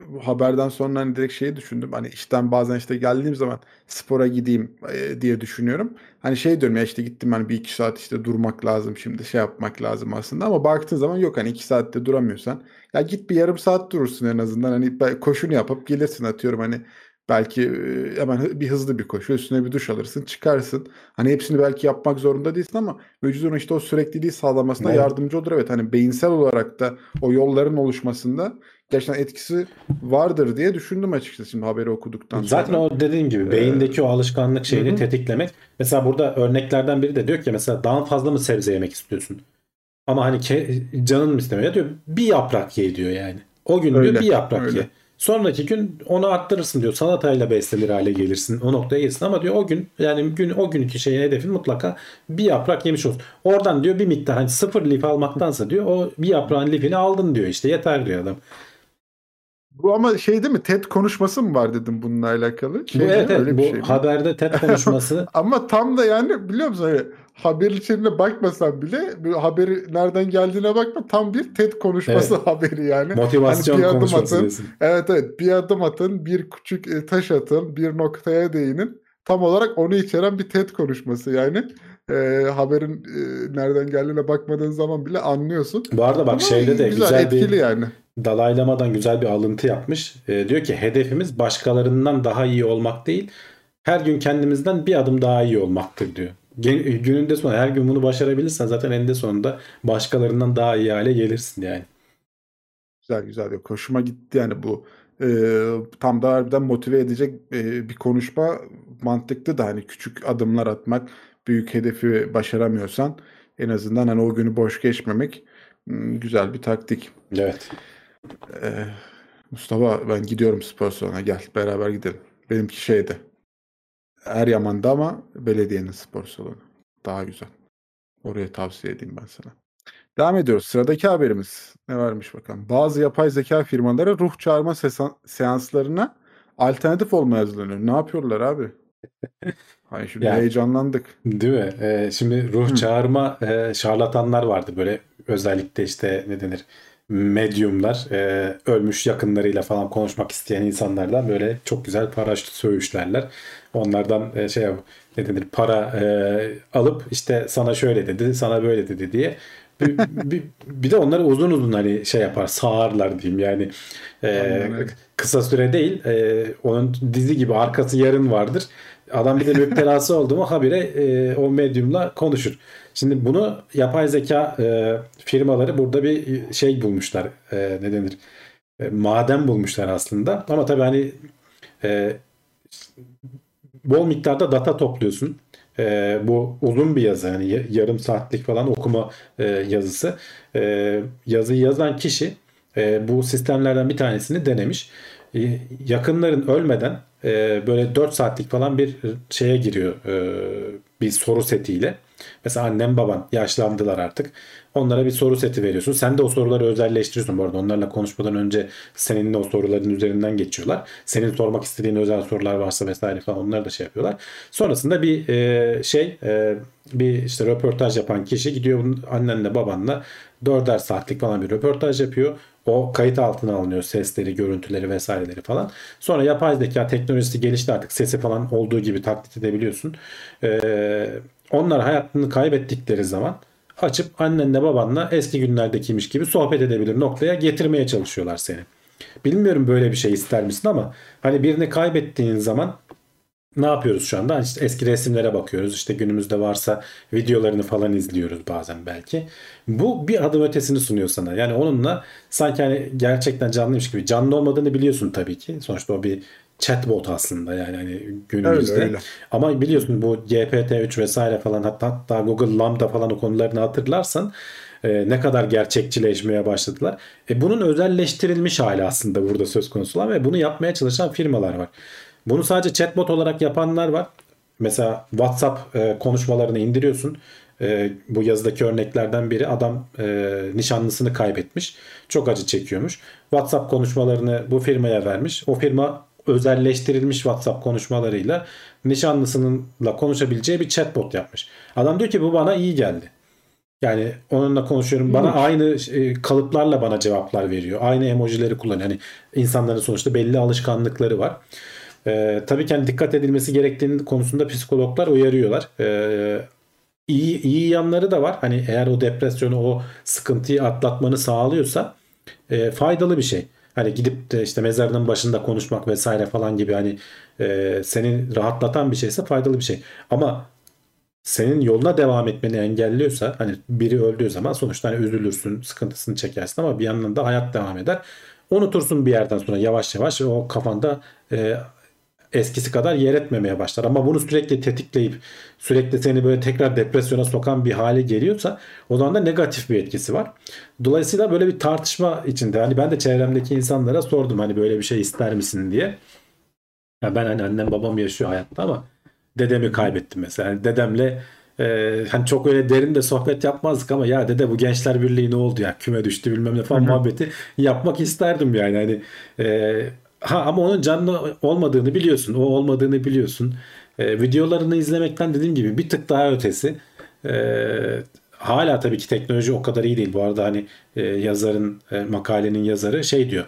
bu haberden sonra hani direkt şeyi düşündüm. Hani işten bazen işte geldiğim zaman spora gideyim e, diye düşünüyorum. Hani şey diyorum ya işte gittim hani bir iki saat işte durmak lazım şimdi şey yapmak lazım aslında ama baktığın zaman yok hani iki saatte duramıyorsan ya git bir yarım saat durursun en azından hani koşunu yapıp gelirsin atıyorum hani belki e, hemen bir hızlı bir koşu üstüne bir duş alırsın çıkarsın. Hani hepsini belki yapmak zorunda değilsin ama vücudun işte o sürekliliği sağlamasına Evet. yardımcı olur. Evet hani beyinsel olarak da o yolların oluşmasında gerçekten etkisi vardır diye düşündüm açıkçası şimdi haberi okuduktan Zaten sonra. o dediğim gibi beyindeki o alışkanlık şeyini Hı tetiklemek. Mesela burada örneklerden biri de diyor ki mesela daha fazla mı sebze yemek istiyorsun? Ama hani ke- canın mı istemiyor? Ya diyor bir yaprak ye diyor yani. O gün diyor Öyle, bir yaprak öyle. ye. Sonraki gün onu arttırırsın diyor. Salatayla beslenir hale gelirsin. O noktaya gelirsin ama diyor o gün yani gün o günkü şeyin hedefin mutlaka bir yaprak yemiş olsun. Oradan diyor bir miktar hani sıfır lif almaktansa diyor o bir yaprağın lifini aldın diyor işte yeter diyor adam. Bu ama şey değil mi? TED konuşması mı var dedim bununla alakalı? Şey bu mi? evet, evet Öyle bu bir şey mi? haberde TED [laughs] konuşması Ama tam da yani biliyor musun hani haber içeriğine bakmasan bile haberi nereden geldiğine bakma tam bir TED konuşması haberi yani. motivasyon Hani bir adım konuşması atın. diyorsun. Evet evet bir adım atın bir küçük e, taş atın bir noktaya değinin. Tam olarak onu içeren bir TED konuşması yani. E, haberin e, nereden geldiğine bakmadığın zaman bile anlıyorsun. Bu arada bak Ama şeyde de güzel, güzel, bir etkili yani. Dalaylamadan güzel bir alıntı yapmış. E, diyor ki hedefimiz başkalarından daha iyi olmak değil, her gün kendimizden bir adım daha iyi olmaktır diyor. Gen- Gününde sonra her gün bunu başarabilirsen zaten eninde sonunda başkalarından daha iyi hale gelirsin yani. Güzel güzel. Yok, hoşuma gitti yani bu e, tam da harbiden motive edecek e, bir konuşma mantıklı da hani küçük adımlar atmak büyük hedefi başaramıyorsan en azından hani o günü boş geçmemek hmm, güzel bir taktik. Evet. E, Mustafa ben gidiyorum spor salonuna gel beraber gidelim. Benimki şeyde Eryaman'da ama belediyenin spor salonu. Daha güzel. Oraya tavsiye edeyim ben sana. Devam ediyoruz. Sıradaki haberimiz ne varmış bakalım. Bazı yapay zeka firmaları ruh çağırma seanslarına alternatif olmaya hazırlanıyor. Ne yapıyorlar abi? [laughs] Ay şimdi Yani- heyecanlandık. Değil mi? Ee, şimdi ruh çağırma e, şarlatanlar vardı böyle özellikle işte ne denir medyumlar e, ölmüş yakınlarıyla falan konuşmak isteyen insanlardan böyle çok güzel para söğüşlerler. Onlardan e, şey ne denir para e, alıp işte sana şöyle dedi sana böyle dedi diye bir, [laughs] bir, bir de onları uzun uzun hani şey yapar sağarlar diyeyim yani e, kısa süre değil e, onun dizi gibi arkası yarın vardır. Adam bir de müptelası [laughs] oldu mu habire e, o medyumla konuşur. Şimdi bunu yapay zeka e, firmaları burada bir şey bulmuşlar. E, ne denir? E, maden bulmuşlar aslında. Ama tabii hani e, bol miktarda data topluyorsun. E, bu uzun bir yazı. Yani ya- yarım saatlik falan okuma e, yazısı. E, yazıyı yazan kişi e, bu sistemlerden bir tanesini denemiş. E, yakınların ölmeden e, böyle 4 saatlik falan bir şeye giriyor e, bir soru setiyle. Mesela annem baban yaşlandılar artık. Onlara bir soru seti veriyorsun. Sen de o soruları özelleştiriyorsun. Bu arada onlarla konuşmadan önce seninle o soruların üzerinden geçiyorlar. Senin sormak istediğin özel sorular varsa vesaire falan onları da şey yapıyorlar. Sonrasında bir e, şey e, bir işte röportaj yapan kişi gidiyor annenle babanla dörder saatlik falan bir röportaj yapıyor. O kayıt altına alınıyor sesleri, görüntüleri vesaireleri falan. Sonra yapay zeka teknolojisi gelişti artık sesi falan olduğu gibi taklit edebiliyorsun. Ee, onlar hayatını kaybettikleri zaman açıp annenle babanla eski günlerdekiymiş gibi sohbet edebilir noktaya getirmeye çalışıyorlar seni. Bilmiyorum böyle bir şey ister misin ama hani birini kaybettiğin zaman ne yapıyoruz şu anda? İşte eski resimlere bakıyoruz. İşte günümüzde varsa videolarını falan izliyoruz bazen belki. Bu bir adım ötesini sunuyor sana. Yani onunla sanki hani gerçekten canlıymış gibi. Canlı olmadığını biliyorsun tabii ki. Sonuçta o bir chatbot aslında yani hani günümüzde. Öyle, öyle. Ama biliyorsun bu GPT-3 vesaire falan hatta, hatta Google Lambda falan o konularını hatırlarsan e, ne kadar gerçekçileşmeye başladılar. E, bunun özelleştirilmiş hali aslında burada söz konusu olan ve bunu yapmaya çalışan firmalar var. Bunu sadece chatbot olarak yapanlar var. Mesela WhatsApp e, konuşmalarını indiriyorsun. E, bu yazıdaki örneklerden biri adam e, nişanlısını kaybetmiş. Çok acı çekiyormuş. WhatsApp konuşmalarını bu firmaya vermiş. O firma özelleştirilmiş WhatsApp konuşmalarıyla nişanlısınınla konuşabileceği bir chatbot yapmış. Adam diyor ki bu bana iyi geldi. Yani onunla konuşuyorum. Bana aynı e, kalıplarla bana cevaplar veriyor. Aynı emojileri kullanıyor. Hani insanların sonuçta belli alışkanlıkları var. Ee, tabii ki hani dikkat edilmesi gerektiğini konusunda psikologlar uyarıyorlar. Ee, iyi, iyi yanları da var. Hani eğer o depresyonu, o sıkıntıyı atlatmanı sağlıyorsa e, faydalı bir şey. Hani gidip de işte mezarının başında konuşmak vesaire falan gibi hani e, seni rahatlatan bir şeyse faydalı bir şey. Ama senin yoluna devam etmeni engelliyorsa hani biri öldüğü zaman sonuçta hani üzülürsün, sıkıntısını çekersin ama bir yandan da hayat devam eder. Unutursun bir yerden sonra yavaş yavaş o kafanda e, eskisi kadar yer etmemeye başlar. Ama bunu sürekli tetikleyip sürekli seni böyle tekrar depresyona sokan bir hale geliyorsa o zaman da negatif bir etkisi var. Dolayısıyla böyle bir tartışma içinde hani ben de çevremdeki insanlara sordum hani böyle bir şey ister misin diye. Ya ben hani annem babam yaşıyor hayatta ama dedemi kaybettim mesela. Yani dedemle e, hani çok öyle derin de sohbet yapmazdık ama ya dede bu Gençler Birliği ne oldu ya küme düştü bilmem ne falan muhabbeti yapmak isterdim yani hani e, ha ama onun canlı olmadığını biliyorsun o olmadığını biliyorsun E, videolarını izlemekten dediğim gibi bir tık daha ötesi E, hala tabii ki teknoloji o kadar iyi değil bu arada hani e, yazarın e, makalenin yazarı şey diyor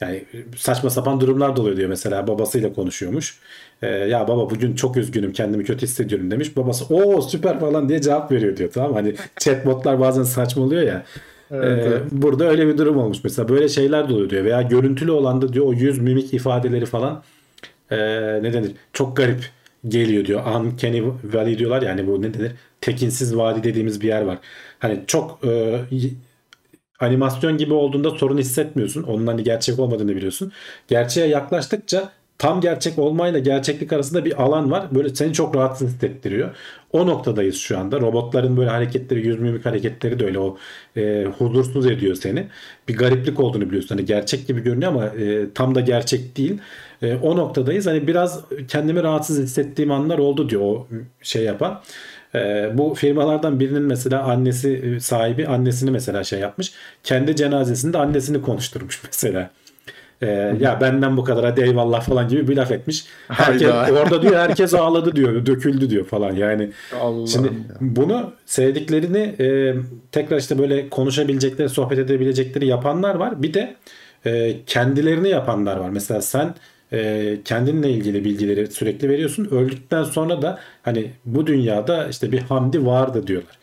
yani saçma sapan durumlar da oluyor diyor mesela babasıyla konuşuyormuş. Ee, ya baba bugün çok üzgünüm kendimi kötü hissediyorum demiş. Babası o süper falan diye cevap veriyor diyor tamam? Hani [laughs] chatbotlar bazen saçmalıyor ya. Evet, Ee, evet. burada öyle bir durum olmuş. Mesela böyle şeyler de oluyor diyor. Veya görüntülü olan da diyor o yüz mimik ifadeleri falan ee, ne denir? Çok garip geliyor diyor. Uncanny valley diyorlar yani bu ne denir? Tekinsiz vadi dediğimiz bir yer var. Hani çok e, animasyon gibi olduğunda sorun hissetmiyorsun. Onun hani gerçek olmadığını biliyorsun. Gerçeğe yaklaştıkça tam gerçek olmayla gerçeklik arasında bir alan var. Böyle seni çok rahatsız hissettiriyor. O noktadayız şu anda. Robotların böyle hareketleri yüz mimik hareketleri de öyle. O e, huzursuz ediyor seni. Bir gariplik olduğunu biliyorsun. Hani gerçek gibi görünüyor ama e, tam da gerçek değil. E, o noktadayız. Hani biraz kendimi rahatsız hissettiğim anlar oldu diyor o şey yapan. E, bu firmalardan birinin mesela annesi e, sahibi annesini mesela şey yapmış. Kendi cenazesinde annesini konuşturmuş [laughs] mesela e, ya benden bu kadar hadi eyvallah falan gibi bir laf etmiş. Herkes, orada diyor herkes ağladı diyor, döküldü diyor falan. Yani Allah'ım Şimdi ya. bunu sevdiklerini e, tekrar işte böyle konuşabilecekleri, sohbet edebilecekleri yapanlar var. Bir de e, kendilerini yapanlar var. Mesela sen e, kendinle ilgili bilgileri sürekli veriyorsun. Öldükten sonra da hani bu dünyada işte bir Hamdi vardı diyorlar.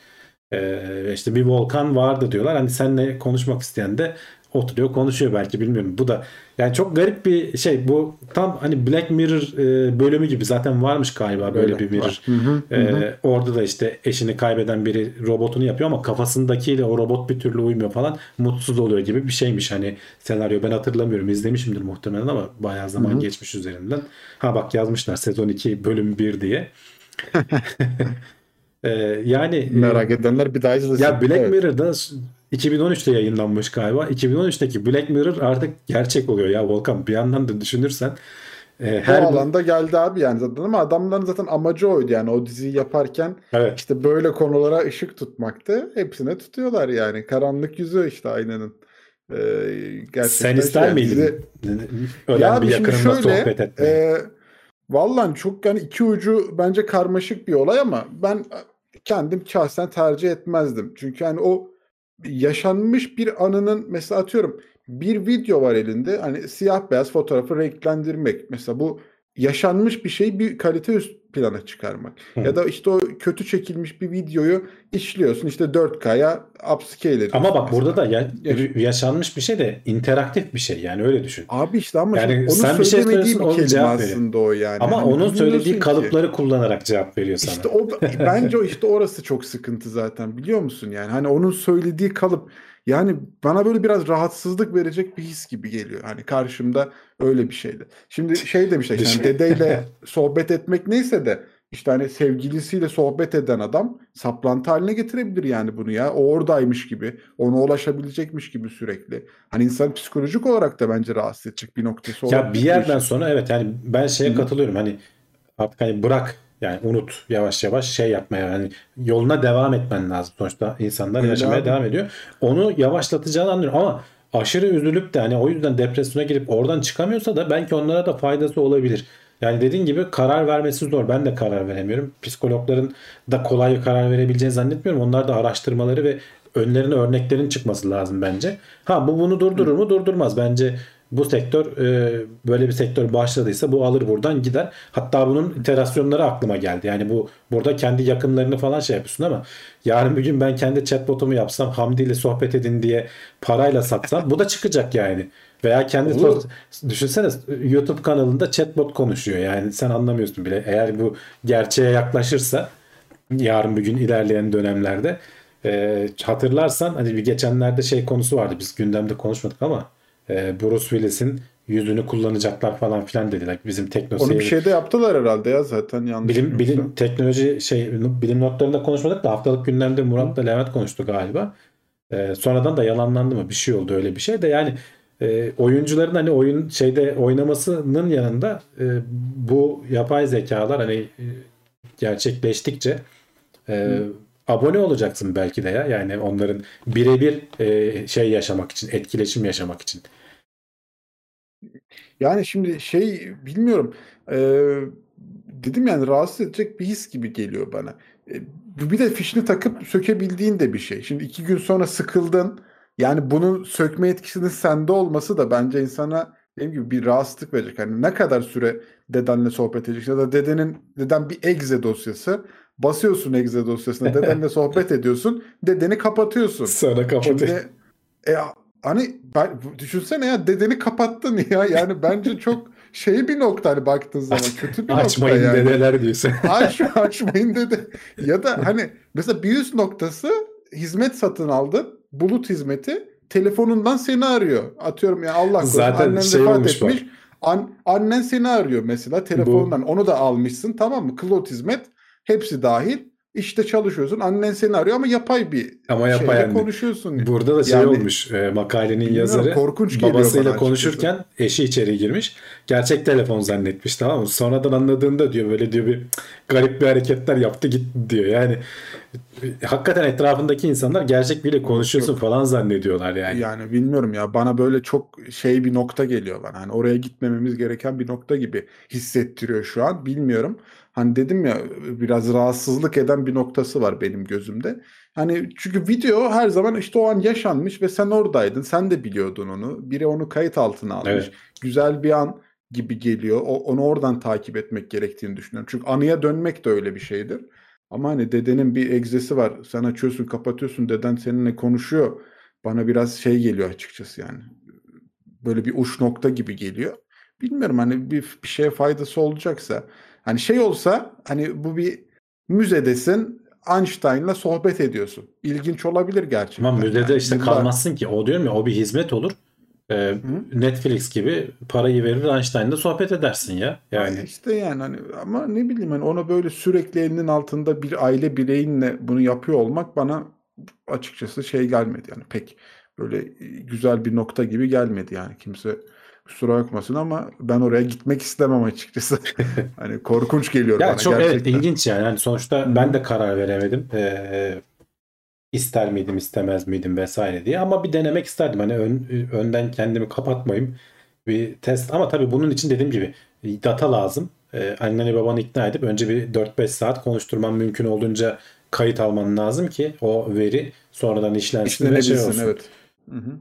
E, işte bir Volkan vardı diyorlar. Hani seninle konuşmak isteyen de oturuyor konuşuyor belki bilmiyorum. Bu da yani çok garip bir şey. Bu tam hani Black Mirror e, bölümü gibi zaten varmış galiba böyle Öyle bir mirror. Hı hı, hı Ee, orada da işte eşini kaybeden biri robotunu yapıyor ama kafasındakiyle o robot bir türlü uymuyor falan mutsuz oluyor gibi bir şeymiş hani senaryo ben hatırlamıyorum izlemişimdir muhtemelen ama bayağı zaman geçmiş üzerinden. Ha bak yazmışlar sezon 2 bölüm 1 diye. Ee, [laughs] yani e, Merak edenler bir daha izlesin. ya Black Evet. Mirror'da 2013'te yayınlanmış galiba. 2013'teki Black Mirror artık gerçek oluyor ya Volkan. Bir yandan da düşünürsen e, Bu her alanda geldi abi yani zaten ama adamların zaten amacı oydu yani o diziyi yaparken evet işte böyle konulara ışık tutmaktı. Hepsine tutuyorlar yani. Karanlık yüzü işte aynanın. Ee, gerçekten sen şey ister yani miydin dizi- ölen Ya bir yakınınla şöyle, sohbet etmeyi? e, vallahi çok yani iki ucu bence karmaşık bir olay ama ben kendim şahsen tercih etmezdim. Çünkü yani o yaşanmış bir anının mesela atıyorum bir video var elinde hani siyah beyaz fotoğrafı renklendirmek. Mesela bu yaşanmış bir şey bir kalite üst plana çıkarmak. Hı. Ya da işte o kötü çekilmiş bir videoyu işliyorsun işte 4K'ya upscale ediyorsun. Ama bak burada da ya- Yaş- yaşanmış bir şey de interaktif bir şey yani öyle düşün. Abi işte ama Yani şimdi sen bir şey söylüyorsun, bir kelime cevap veriyor. aslında o yani. Ama Hani onun söylediği ki. kalıpları kullanarak cevap veriyor sana. İşte o bence o işte orası çok sıkıntı zaten biliyor musun yani hani onun söylediği kalıp yani bana böyle biraz rahatsızlık verecek bir his gibi geliyor. Hani karşımda öyle bir şeydi. Şimdi şey demişler hani dedeyle [laughs] sohbet etmek neyse de işte hani sevgilisiyle sohbet eden adam saplantı haline getirebilir yani bunu ya. O oradaymış gibi, ona ulaşabilecekmiş gibi sürekli. Hani insan psikolojik olarak da bence rahatsız edecek bir noktası olabilir. Ya bir yerden sonra evet yani ben şeye hı. katılıyorum hani artık hani bırak yani unut yavaş yavaş şey yapmaya yani yoluna devam etmen lazım. Sonuçta insanlar Öyle yaşamaya abi. devam ediyor. Onu yavaşlatacağını anlıyorum ama aşırı üzülüp de hani o yüzden depresyona girip oradan çıkamıyorsa da belki onlara da faydası olabilir. Yani dediğin gibi karar vermesi zor. Ben de karar veremiyorum. Psikologların da kolay karar verebileceğini zannetmiyorum. Onlar da araştırmaları ve önlerine örneklerin çıkması lazım bence. Ha bu bunu durdurur mu? Durdurmaz. Bence bu sektör e, böyle bir sektör başladıysa bu alır buradan gider. Hatta bunun iterasyonları aklıma geldi. Yani bu burada kendi yakınlarını falan şey yapıyorsun ama yarın bir gün ben kendi chatbotumu yapsam Hamdi ile sohbet edin diye parayla satsam bu da çıkacak yani. Veya kendi sos- düşünsene YouTube kanalında chatbot konuşuyor. Yani sen anlamıyorsun bile. Eğer bu gerçeğe yaklaşırsa yarın bir gün ilerleyen dönemlerde e, hatırlarsan hani bir geçenlerde şey konusu vardı. Biz gündemde konuşmadık ama e, Bruce Willis'in yüzünü kullanacaklar falan filan dediler. Bizim tekno Onu bir şeyde yaptılar herhalde ya zaten yanlış bilim bilim bilmiyorsam. teknoloji şey bilim notlarında konuşmadık da haftalık gündemde Murat'la Levent konuştu galiba. E, sonradan da yalanlandı mı bir şey oldu öyle bir şey de yani e, oyuncuların hani oyun şeyde oynamasının yanında e, bu yapay zekalar hani e, gerçekleştikçe e, abone olacaksın belki de ya yani onların birebir e, şey yaşamak için etkileşim yaşamak için. Yani şimdi şey bilmiyorum. Ee, dedim yani rahatsız edecek bir his gibi geliyor bana. Bu bir de fişini takıp sökebildiğin de bir şey. Şimdi iki gün sonra sıkıldın. Yani bunun sökme etkisinin sende olması da bence insana dediğim gibi bir rahatsızlık verecek. Hani ne kadar süre dedenle sohbet edeceksin ya da dedenin deden bir exe dosyası Basıyorsun exe dosyasına. Dedenle sohbet [laughs] ediyorsun. Dedeni kapatıyorsun. Sonra kapatıyor. E, hani ben, düşünsene ya dedeni kapattın ya. Yani bence çok şey bir nokta hani baktığın zaman kötü bir Açmayın nokta yani. dedeler diyorsun. [laughs] Aç, açmayın dedi. Ya da hani mesela bir üst noktası hizmet satın aldın. Bulut hizmeti telefonundan seni arıyor. Atıyorum ya Allah korusun annen şey vefat etmiş. An, annen seni arıyor mesela telefondan. Onu da almışsın tamam mı? Cloud hizmet hepsi dahil. İşte çalışıyorsun. Annen seni arıyor ama yapay bir Ama yapay şeyle anne. konuşuyorsun. Burada da şey Yani- olmuş e, makalenin yazarı korkunç babasıyla açıkçası. konuşurken eşi içeri girmiş. Gerçek telefon zannetmiş tamam mı? Sonradan anladığında diyor böyle diyor bir "Cık, garip bir hareketler yaptı gitti diyor. Yani e, hakikaten etrafındaki insanlar gerçek biriyle konuşuyorsun falan zannediyorlar yani. Yani bilmiyorum ya bana böyle çok şey bir nokta geliyor bana. Hani oraya gitmememiz gereken bir nokta gibi hissettiriyor şu an. Bilmiyorum. Hani dedim ya biraz rahatsızlık eden bir noktası var benim gözümde. Hani çünkü video her zaman işte o an yaşanmış ve sen oradaydın. Sen de biliyordun onu. Biri onu kayıt altına almış. Evet. Güzel bir an gibi geliyor. O, onu oradan takip etmek gerektiğini düşünüyorum. Çünkü anıya dönmek de öyle bir şeydir. Ama hani dedenin bir egzesi var. Sen açıyorsun, kapatıyorsun. Deden seninle konuşuyor. Bana biraz şey geliyor açıkçası yani. Böyle bir uç nokta gibi geliyor. Bilmiyorum hani bir, bir şeye faydası olacaksa. Hani şey olsa hani bu bir müzedesin Einstein'la sohbet ediyorsun. İlginç olabilir gerçekten. Ama müzede Yani işte yıllar- kalmazsın ki. O diyorum ya o bir hizmet olur. E, Netflix gibi parayı verir Einstein'la sohbet edersin ya. Yani işte yani hani ama ne bileyim hani ona böyle sürekli elinin altında bir aile bireyinle bunu yapıyor olmak bana açıkçası şey gelmedi yani pek böyle güzel bir nokta gibi gelmedi yani kimse kusura bakmasın ama ben oraya gitmek istemem açıkçası. [laughs] hani korkunç geliyor Ya bana çok evet gerçekten. ilginç yani. Yani sonuçta ben de karar veremedim. Ee, ister miydim istemez miydim vesaire diye ama bir denemek isterdim. Hani ön- önden kendimi kapatmayayım bir test ama tabii bunun için dediğim gibi data lazım. Ee, anneni babanı ikna edip önce bir 4-5 saat konuşturman mümkün olduğunca kayıt alman lazım ki o veri sonradan işlensin ve şey olsun. evet. Hı hı.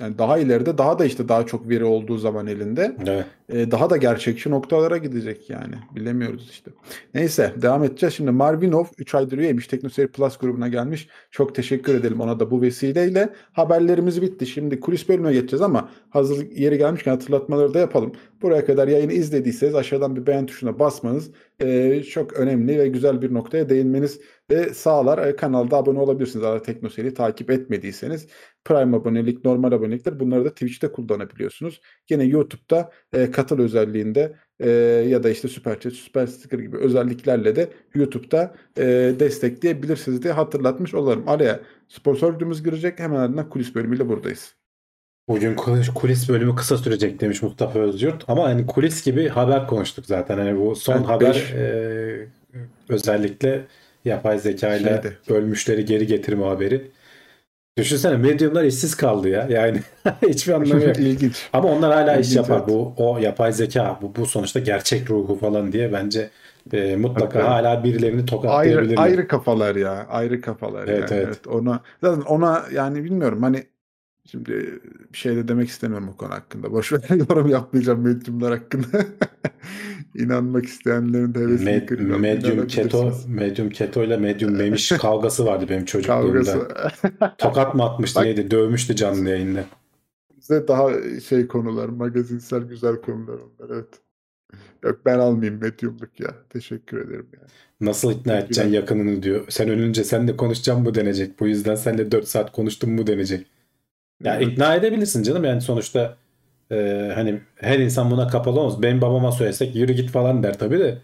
Yani daha ileride daha da işte daha çok veri olduğu zaman elinde Evet. E, daha da gerçekçi noktalara gidecek yani. Bilemiyoruz işte. Neyse devam edeceğiz. Şimdi Marvinov 3 aydır üyeymiş. Teknoseyir Plus grubuna gelmiş. Çok teşekkür edelim ona da bu vesileyle. Haberlerimiz bitti. Şimdi kulis bölümüne geçeceğiz ama hazır yeri gelmişken hatırlatmaları da yapalım. Buraya kadar yayını izlediyseniz aşağıdan bir beğen tuşuna basmanız e, çok önemli ve güzel bir noktaya değinmeniz ve sağlar. E, kanalda abone olabilirsiniz. Eğer Teknoseyir'i takip etmediyseniz. Prime abonelik, normal abonelikler bunları da Twitch'te kullanabiliyorsunuz. Yine YouTube'da e, katıl özelliğinde e, ya da işte Super Chat, Super Sticker gibi özelliklerle de YouTube'da e, destekleyebilirsiniz diye hatırlatmış olalım. Araya sponsor videomuz girecek. Hemen ardından kulis bölümüyle buradayız. Bugün kulis- bölümü kısa sürecek demiş Mustafa Özyurt. Ama hani kulis gibi haber konuştuk zaten. Hani bu son Evet, haber beş. e, özellikle yapay zeka ile Şeyde. ölmüşleri geri getirme haberi. Düşünsene medyumlar işsiz kaldı ya. Yani [laughs] hiçbir anlamı yok. [laughs] İlginç. Ama onlar hala iş İlginç, yapar. evet. Bu o yapay zeka bu, bu sonuçta gerçek ruhu falan diye bence e, mutlaka Evet. hala birilerini Ayrı, tokatlayabilirler. ayrı kafalar ya. Ayrı kafalar Evet, yani. evet. ona zaten ona yani bilmiyorum hani şimdi bir şey de demek istemiyorum bu konu hakkında. Boş ver [laughs] yorum yapmayacağım medyumlar hakkında. [laughs] İnanmak isteyenlerin de hevesini Med- kırıyorum. Medium keto, medium keto ile medium memiş [laughs] kavgası vardı benim çocukluğumda. Tokat mı atmıştı neydi? Dövmüştü canlı yayında. Bize daha şey konular, magazinsel güzel konular onlar evet. Yok ben almayayım medyumluk ya. Teşekkür ederim yani. Nasıl ikna edeceksin yakınını diyor. Sen ölünce sen de konuşacağım bu denecek. Bu yüzden sen de 4 saat konuştun mu denecek. Ya Evet. ikna edebilirsin canım yani sonuçta e, hani her insan buna kapalı olmaz. Benim babama söylesek yürü git falan der tabii de.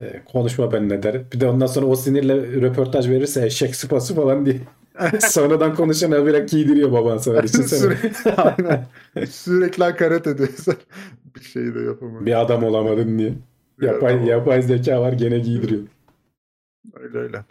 E, konuşma benimle der. Bir de ondan sonra o sinirle röportaj verirse eşek sıpası falan diye. [laughs] Sonradan konuşan habire giydiriyor baban sana. Düşünsene. Sürekli, [laughs] aynen. Sürekli hakaret ediyorsun. [laughs] Bir şey de yapamam. bir adam olamadın diye. Yapay, adam yapay zeka var gene giydiriyor. Öyle öyle.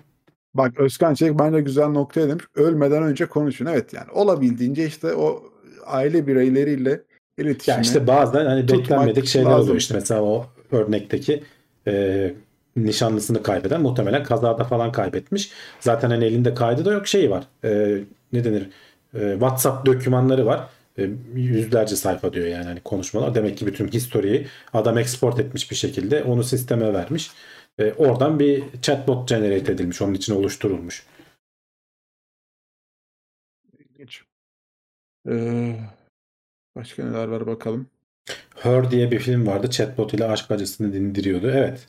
Bak Özkan Çelik bence güzel noktaya demiş. Ölmeden önce konuşun. Evet yani olabildiğince işte o aile bireyleriyle iletişime. Ya işte bazen hani beklenmedik şeyler lazım. oluyor. İşte mesela o örnekteki e, nişanlısını kaybeden muhtemelen kazada falan kaybetmiş. Zaten hani elinde kaydı da yok şey var. E, ne denir? E, WhatsApp dokümanları var. E, yüzlerce sayfa diyor yani hani konuşmalar. Demek ki bütün historiyi adam export etmiş bir şekilde onu sisteme vermiş. E, oradan bir chatbot generate edilmiş. Onun için oluşturulmuş. İlginç. Ee, başka neler var bakalım. Her diye bir film vardı. Chatbot ile aşk acısını dindiriyordu. Evet.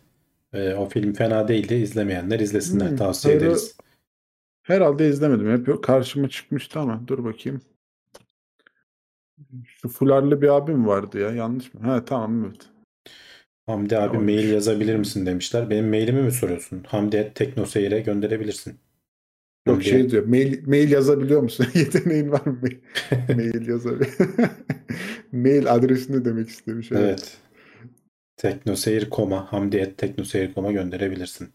E, o film fena değildi. İzlemeyenler izlesinler. Hmm, Tavsiye Her'ı- ederiz. Herhalde izlemedim. Hep karşıma çıkmıştı ama dur bakayım. Şu fularlı bir abim vardı ya. Yanlış mı? Ha tamam evet. Hamdi abi Oymuş. mail yazabilir misin demişler. Benim mailimi mi soruyorsun? Hamdi Teknoseyir'e gönderebilirsin. Yok Hamdi- şey diyor. Mail, mail yazabiliyor musun? [laughs] Yeteneğin var mı? [laughs] mail yazabiliyor. [laughs] mail adresini demek istemiş. Evet. Evet. Teknoseyir koma Hamdi et teknoseyir koma gönderebilirsin.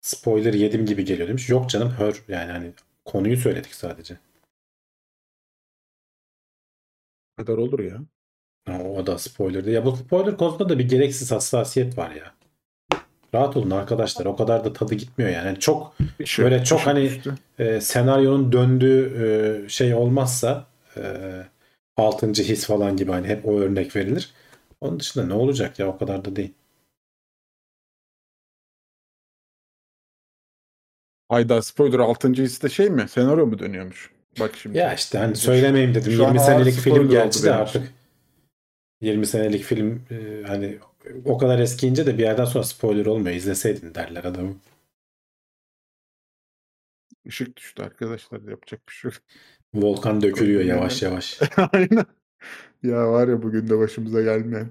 Spoiler yedim gibi geliyor demiş. Yok canım hör yani hani konuyu söyledik sadece. Kadar olur ya. O da spoiler'dı. Ya bu spoiler konusunda da bir gereksiz hassasiyet var ya. Rahat olun arkadaşlar. O kadar da tadı gitmiyor yani. Yani çok şey- Böyle çok hani- e, senaryonun döndüğü e, şey olmazsa e, altıncı his falan gibi hani hep o örnek verilir. Onun dışında ne olacak ya o kadar da değil. Hayda spoiler 6. hisste şey mi? Senaryo mu dönüyormuş? Bak şimdi. Ya işte hani söylemeyeyim dedim. Şu an 20 ağır senelik spoiler film oldu de artık 20 senelik film e, hani o kadar eskiyince de bir yerden sonra spoiler olmuyor. İzleseydin derler adamı. Işık düştü arkadaşlar. Yapacak bir şey yok. Volkan dökülüyor yavaş yavaş. [laughs] Aynen. Ya var ya bugün de başımıza gelmeyen.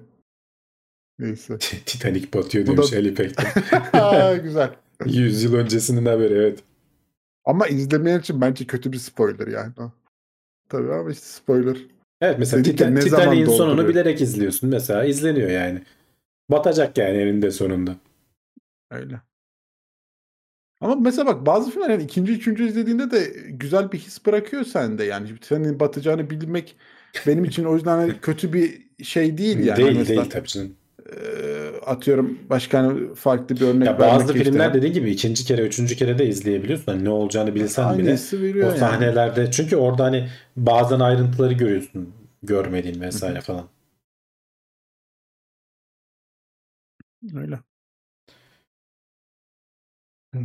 Neyse. Titanic batıyor demiş da- Ali Pekten. [laughs] Güzel. [laughs] 100 yıl öncesinin haberi evet. Ama izlemeyen için bence kötü bir spoiler yani. Tabii ama işte spoiler. Evet mesela Dedik Titan- ne zaman Titanic'in sonunu bilerek izliyorsun. Mesela izleniyor yani. Batacak yani eninde sonunda. Öyle. Ama mesela bak bazı filmler yani ikinci, üçüncü izlediğinde de güzel bir his bırakıyor sende yani. Senin batacağını bilmek benim için o yüzden hani kötü bir şey değil [laughs] yani. değil Mesela, değil tabii canım. E, atıyorum başka hani farklı bir örnek Ya bazı işte. filmler dediğin gibi ikinci kere, üçüncü kere de izleyebiliyorsun. Hani ne olacağını bilsen bile. Aynısı veriyor O yani. sahnelerde çünkü orada hani bazen ayrıntıları görüyorsun görmediğin vesaire falan. Öyle. Hı.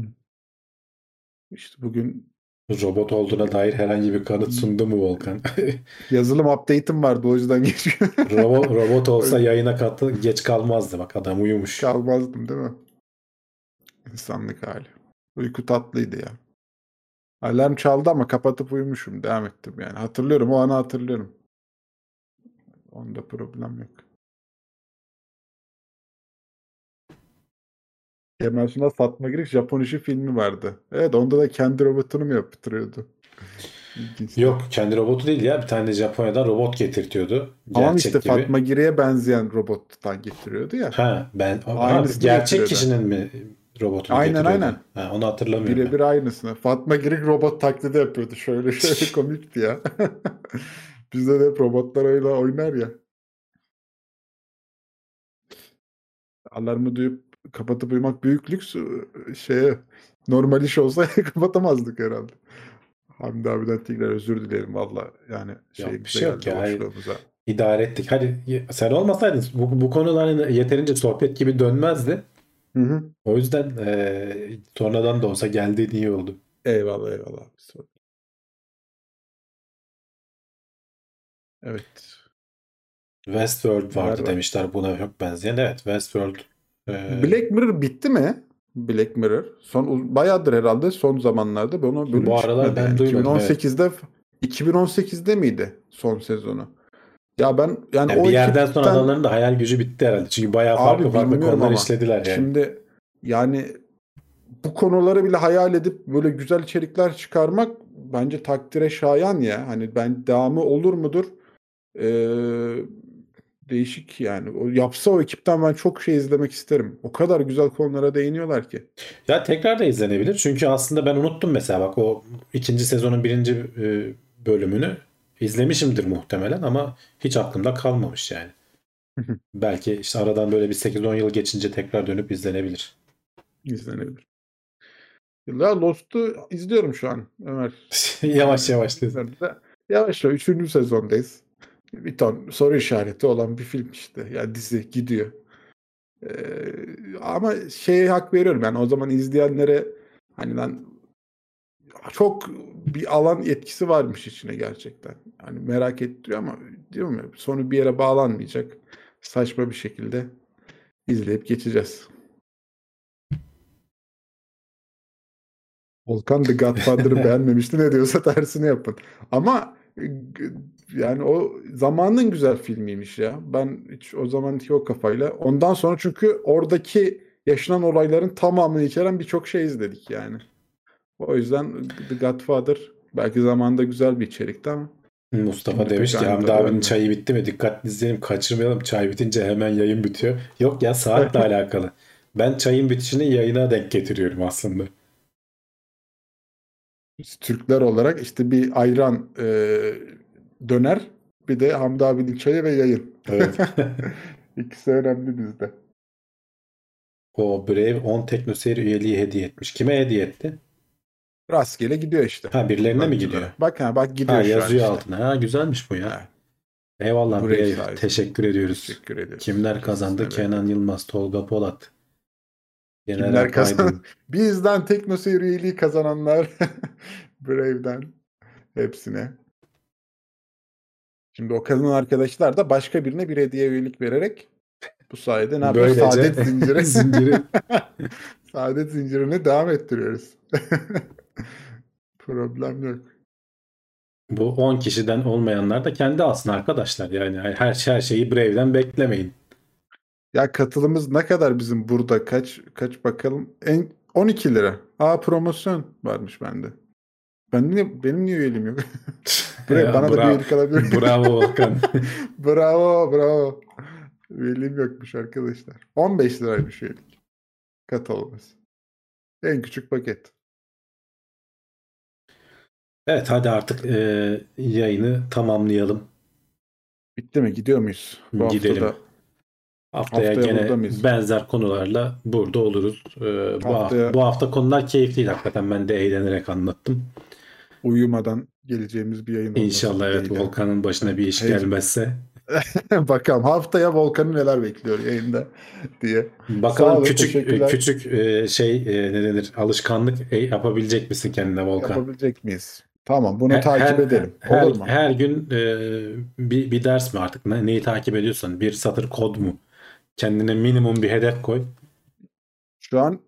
İşte bugün Robot olduğuna dair herhangi bir kanıt sundu mu Volkan? [laughs] yazılım update'im vardı o yüzden [laughs] geç robot, robot [laughs] olsa yayına katı geç kalmazdı. Bak adam uyumuş. kalmazdım değil mi? İnsanlık hali. Uyku tatlıydı ya. Alarm çaldı ama kapatıp uyumuşum. Devam ettim yani. Hatırlıyorum. O anı hatırlıyorum. Onda problem yok. Kemal Sunal Fatma Girik Japon işi filmi vardı. Evet onda da kendi robotunu mu yaptırıyordu? Yok kendi robotu değil ya. Bir tane Japonya'dan robot getirtiyordu. Ama Gerçek işte gibi. Fatma Girik'e benzeyen robottan getiriyordu ya. Ha ben ama Aynısını gerçek kişinin mi robotunu Aynen, getiriyordu? aynen. Ha, onu hatırlamıyorum. Birebir aynısını. Fatma Girik robot taklidi yapıyordu. Şöyle şöyle [laughs] komikti ya. [laughs] Bizde de hep robotlar öyle oynar ya. Alarmı duyup kapatıp uyumak büyük lüks. Şeye normal iş olsa [laughs] kapatamazdık herhalde. Hamdi abiden tekrar özür dilerim valla. Yani şey, bir şey yok ya. İdare ettik. Hadi y- sen olmasaydın bu, bu konular hani yeterince sohbet gibi dönmezdi. Hı hı. O yüzden eee, sonradan da olsa geldiğin iyi oldu. Eyvallah eyvallah. Evet. Westworld vardı Var, var. demişler buna çok benzeyen. Evet Westworld. Eee, Black Mirror bitti mi? Black Mirror. Son bayağıdır herhalde son zamanlarda. Ben onu bölüm Bu aralar ben yani. duymadım, 2018'de 2018'de miydi son sezonu? Ya ben yani, yani o bir yerden sonra ekipten- adamların da hayal gücü bitti herhalde. Çünkü bayağı Abi farklı farklı bilmiyorum konular ama işlediler yani. Şimdi yani bu konuları bile hayal edip böyle güzel içerikler çıkarmak bence takdire şayan ya. Hani ben devamı olur mudur? Ee, değişik yani. O yapsa o ekipten ben çok şey izlemek isterim. O kadar güzel konulara değiniyorlar ki. Ya tekrar da izlenebilir. Çünkü aslında ben unuttum mesela bak o ikinci sezonun birinci e, bölümünü izlemişimdir muhtemelen ama hiç aklımda kalmamış yani. Belki işte aradan böyle bir 8-10 yıl geçince tekrar dönüp izlenebilir. İzlenebilir. Ya Lost'u izliyorum şu an Ömer. [laughs] yavaş yavaş. Üzerinde. Yavaş yavaş 3. sezondayız. Bir ton soru işareti olan bir film işte. Ya dizi gidiyor. Ee, ama şeye hak veriyorum yani o zaman izleyenlere hani lan çok bir alan etkisi varmış içine gerçekten. Hani merak ettiriyor ama diyorum ya sonu bir yere bağlanmayacak. Saçma bir şekilde izleyip geçeceğiz. Volkan The Godfather'ı [laughs] beğenmemişti. Ne diyorsa tersini yapın. Ama yani o zamanın güzel filmiymiş ya. Ben hiç o zaman hiç o kafayla. Ondan sonra çünkü oradaki yaşanan olayların tamamını içeren birçok şey izledik yani. O yüzden The Godfather belki zamanında güzel bir içerikti ama Mustafa demiş ki Hamdi abinin çayı bitti mi? Dikkatli izleyelim kaçırmayalım. Çay bitince hemen yayın bitiyor. Yok ya saatle [laughs] alakalı. Ben çayın bitişini yayına denk getiriyorum aslında. biz Türkler olarak işte bir ayran e, döner bir de Hamdi abinin çayı ve yayın. Evet. [laughs] İkisi önemli bizde. o Brave 10 teknoseyir üyeliği hediye etmiş. Kime hediye etti? Rastgele gidiyor işte. Ha birilerine mi Kullanıcılara. gidiyor? Bak ha bak gidiyor Ha şu an yazıyor işte. altına. Ha güzelmiş bu ya. Ha, Eyvallah Brave Brave. Teşekkür ediyoruz. Teşekkür ediyoruz. Kimler kazandı? Evet. Kenan Yılmaz, Tolga Polat. General Kimler kazandı? [laughs] Bizden TeknoSeyir üyeliği kazananlar [laughs] Brave'den hepsine. Şimdi o kadın arkadaşlar da başka birine bir hediye üyelik vererek bu sayede ne yapıyor? Böylece Saadet [laughs] zinciri. zinciri [laughs] Saadet zincirini devam ettiriyoruz. [laughs] Problem yok. bu 10 kişiden olmayanlar da kendi alsın arkadaşlar. Yani her her şeyi Brave'den beklemeyin. Ya katılımız ne kadar bizim burada? Kaç kaç bakalım? En 12 lira. Aa promosyon varmış bende. Ben niye benim niye üyeliğim yok? [laughs] Buraya bana da bir Bravo. üyelik alabilir? Bravo Volkan. [laughs] Bravo, bravo. Üyeliğim yokmuş arkadaşlar. 15 liraymış üyelik. Katılımız. En küçük paket. Evet hadi artık e, yayını tamamlayalım. Bitti mi? Gidiyor muyuz? Bu Gidelim. haftada Haftaya, Haftaya gene mıyız? benzer konularla burada oluruz. E, bu, Haftaya- hafta, bu hafta konular keyifliydi hakikaten. Ben de eğlenerek anlattım. Uyumadan geleceğimiz bir yayın İnşallah evet. Volkan'ın başına bir iş gelmezse. [laughs] Bakalım haftaya Volkan'ı neler bekliyor yayında diye. Sağ Bakalım olun, küçük teşekkürler. küçük e, şey e, ne denir alışkanlık e, yapabilecek misin kendine Volkan? Yapabilecek miyiz? Tamam bunu Her- takip her- edelim. Her, Olur mu? her gün e, bir, bir ders mi artık ne, neyi takip ediyorsan bir satır kod mu? Kendine minimum bir hedef koy. Şu an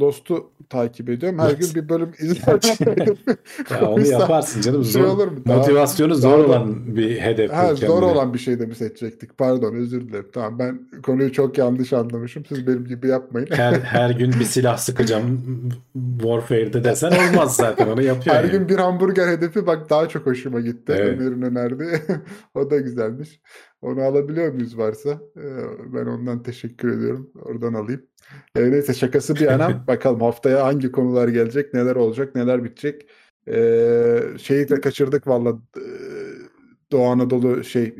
Lost'u takip ediyorum. Her gün bir bölüm izliyorum. [laughs] Ya onu yaparsın canım. şey Zor, olur mu? Motivasyonu zor da- olan bir hedef Ha, zor kendine. olan bir şey de mi seçecektik? Pardon özür dilerim. Tamam ben konuyu çok yanlış anlamışım. Siz benim gibi yapmayın. Her, her gün bir silah sıkacağım Warfare'de desen olmaz zaten onu yapıyor. Her yani. gün bir hamburger hedefi bak daha çok hoşuma gitti. Evet. Ömer'in önerdiği. [laughs] o da güzelmiş. Onu alabiliyor muyuz varsa? Ee, Ben ondan teşekkür ediyorum. Oradan alayım. Ee, neyse şakası bir yana [laughs] bakalım haftaya hangi konular gelecek, neler olacak, neler bitecek. Ee, şeyi de kaçırdık valla Doğu Anadolu şey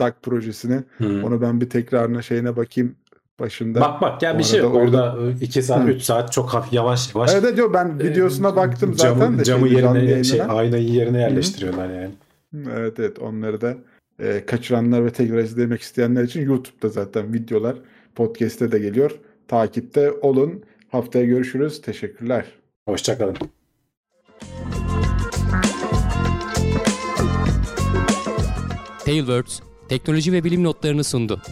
DAK projesini. Hı. Onu ben bir tekrarına şeyine bakayım başında. Bak bak ya bir şey yok. Orada 2 saat Hı. 3 saat çok hafif yavaş yavaş. Evet diyor ben videosuna baktım zaten camı, de camı canlı yerine şey aynayı yerine yerleştiriyorlar yani. Evet evet onları da e, kaçıranlar ve tekrar izlemek isteyenler için YouTube'da zaten videolar podcast'te de geliyor. Takipte olun. Haftaya görüşürüz. Teşekkürler. Hoşçakalın. Tailwords teknoloji ve bilim notlarını sundu.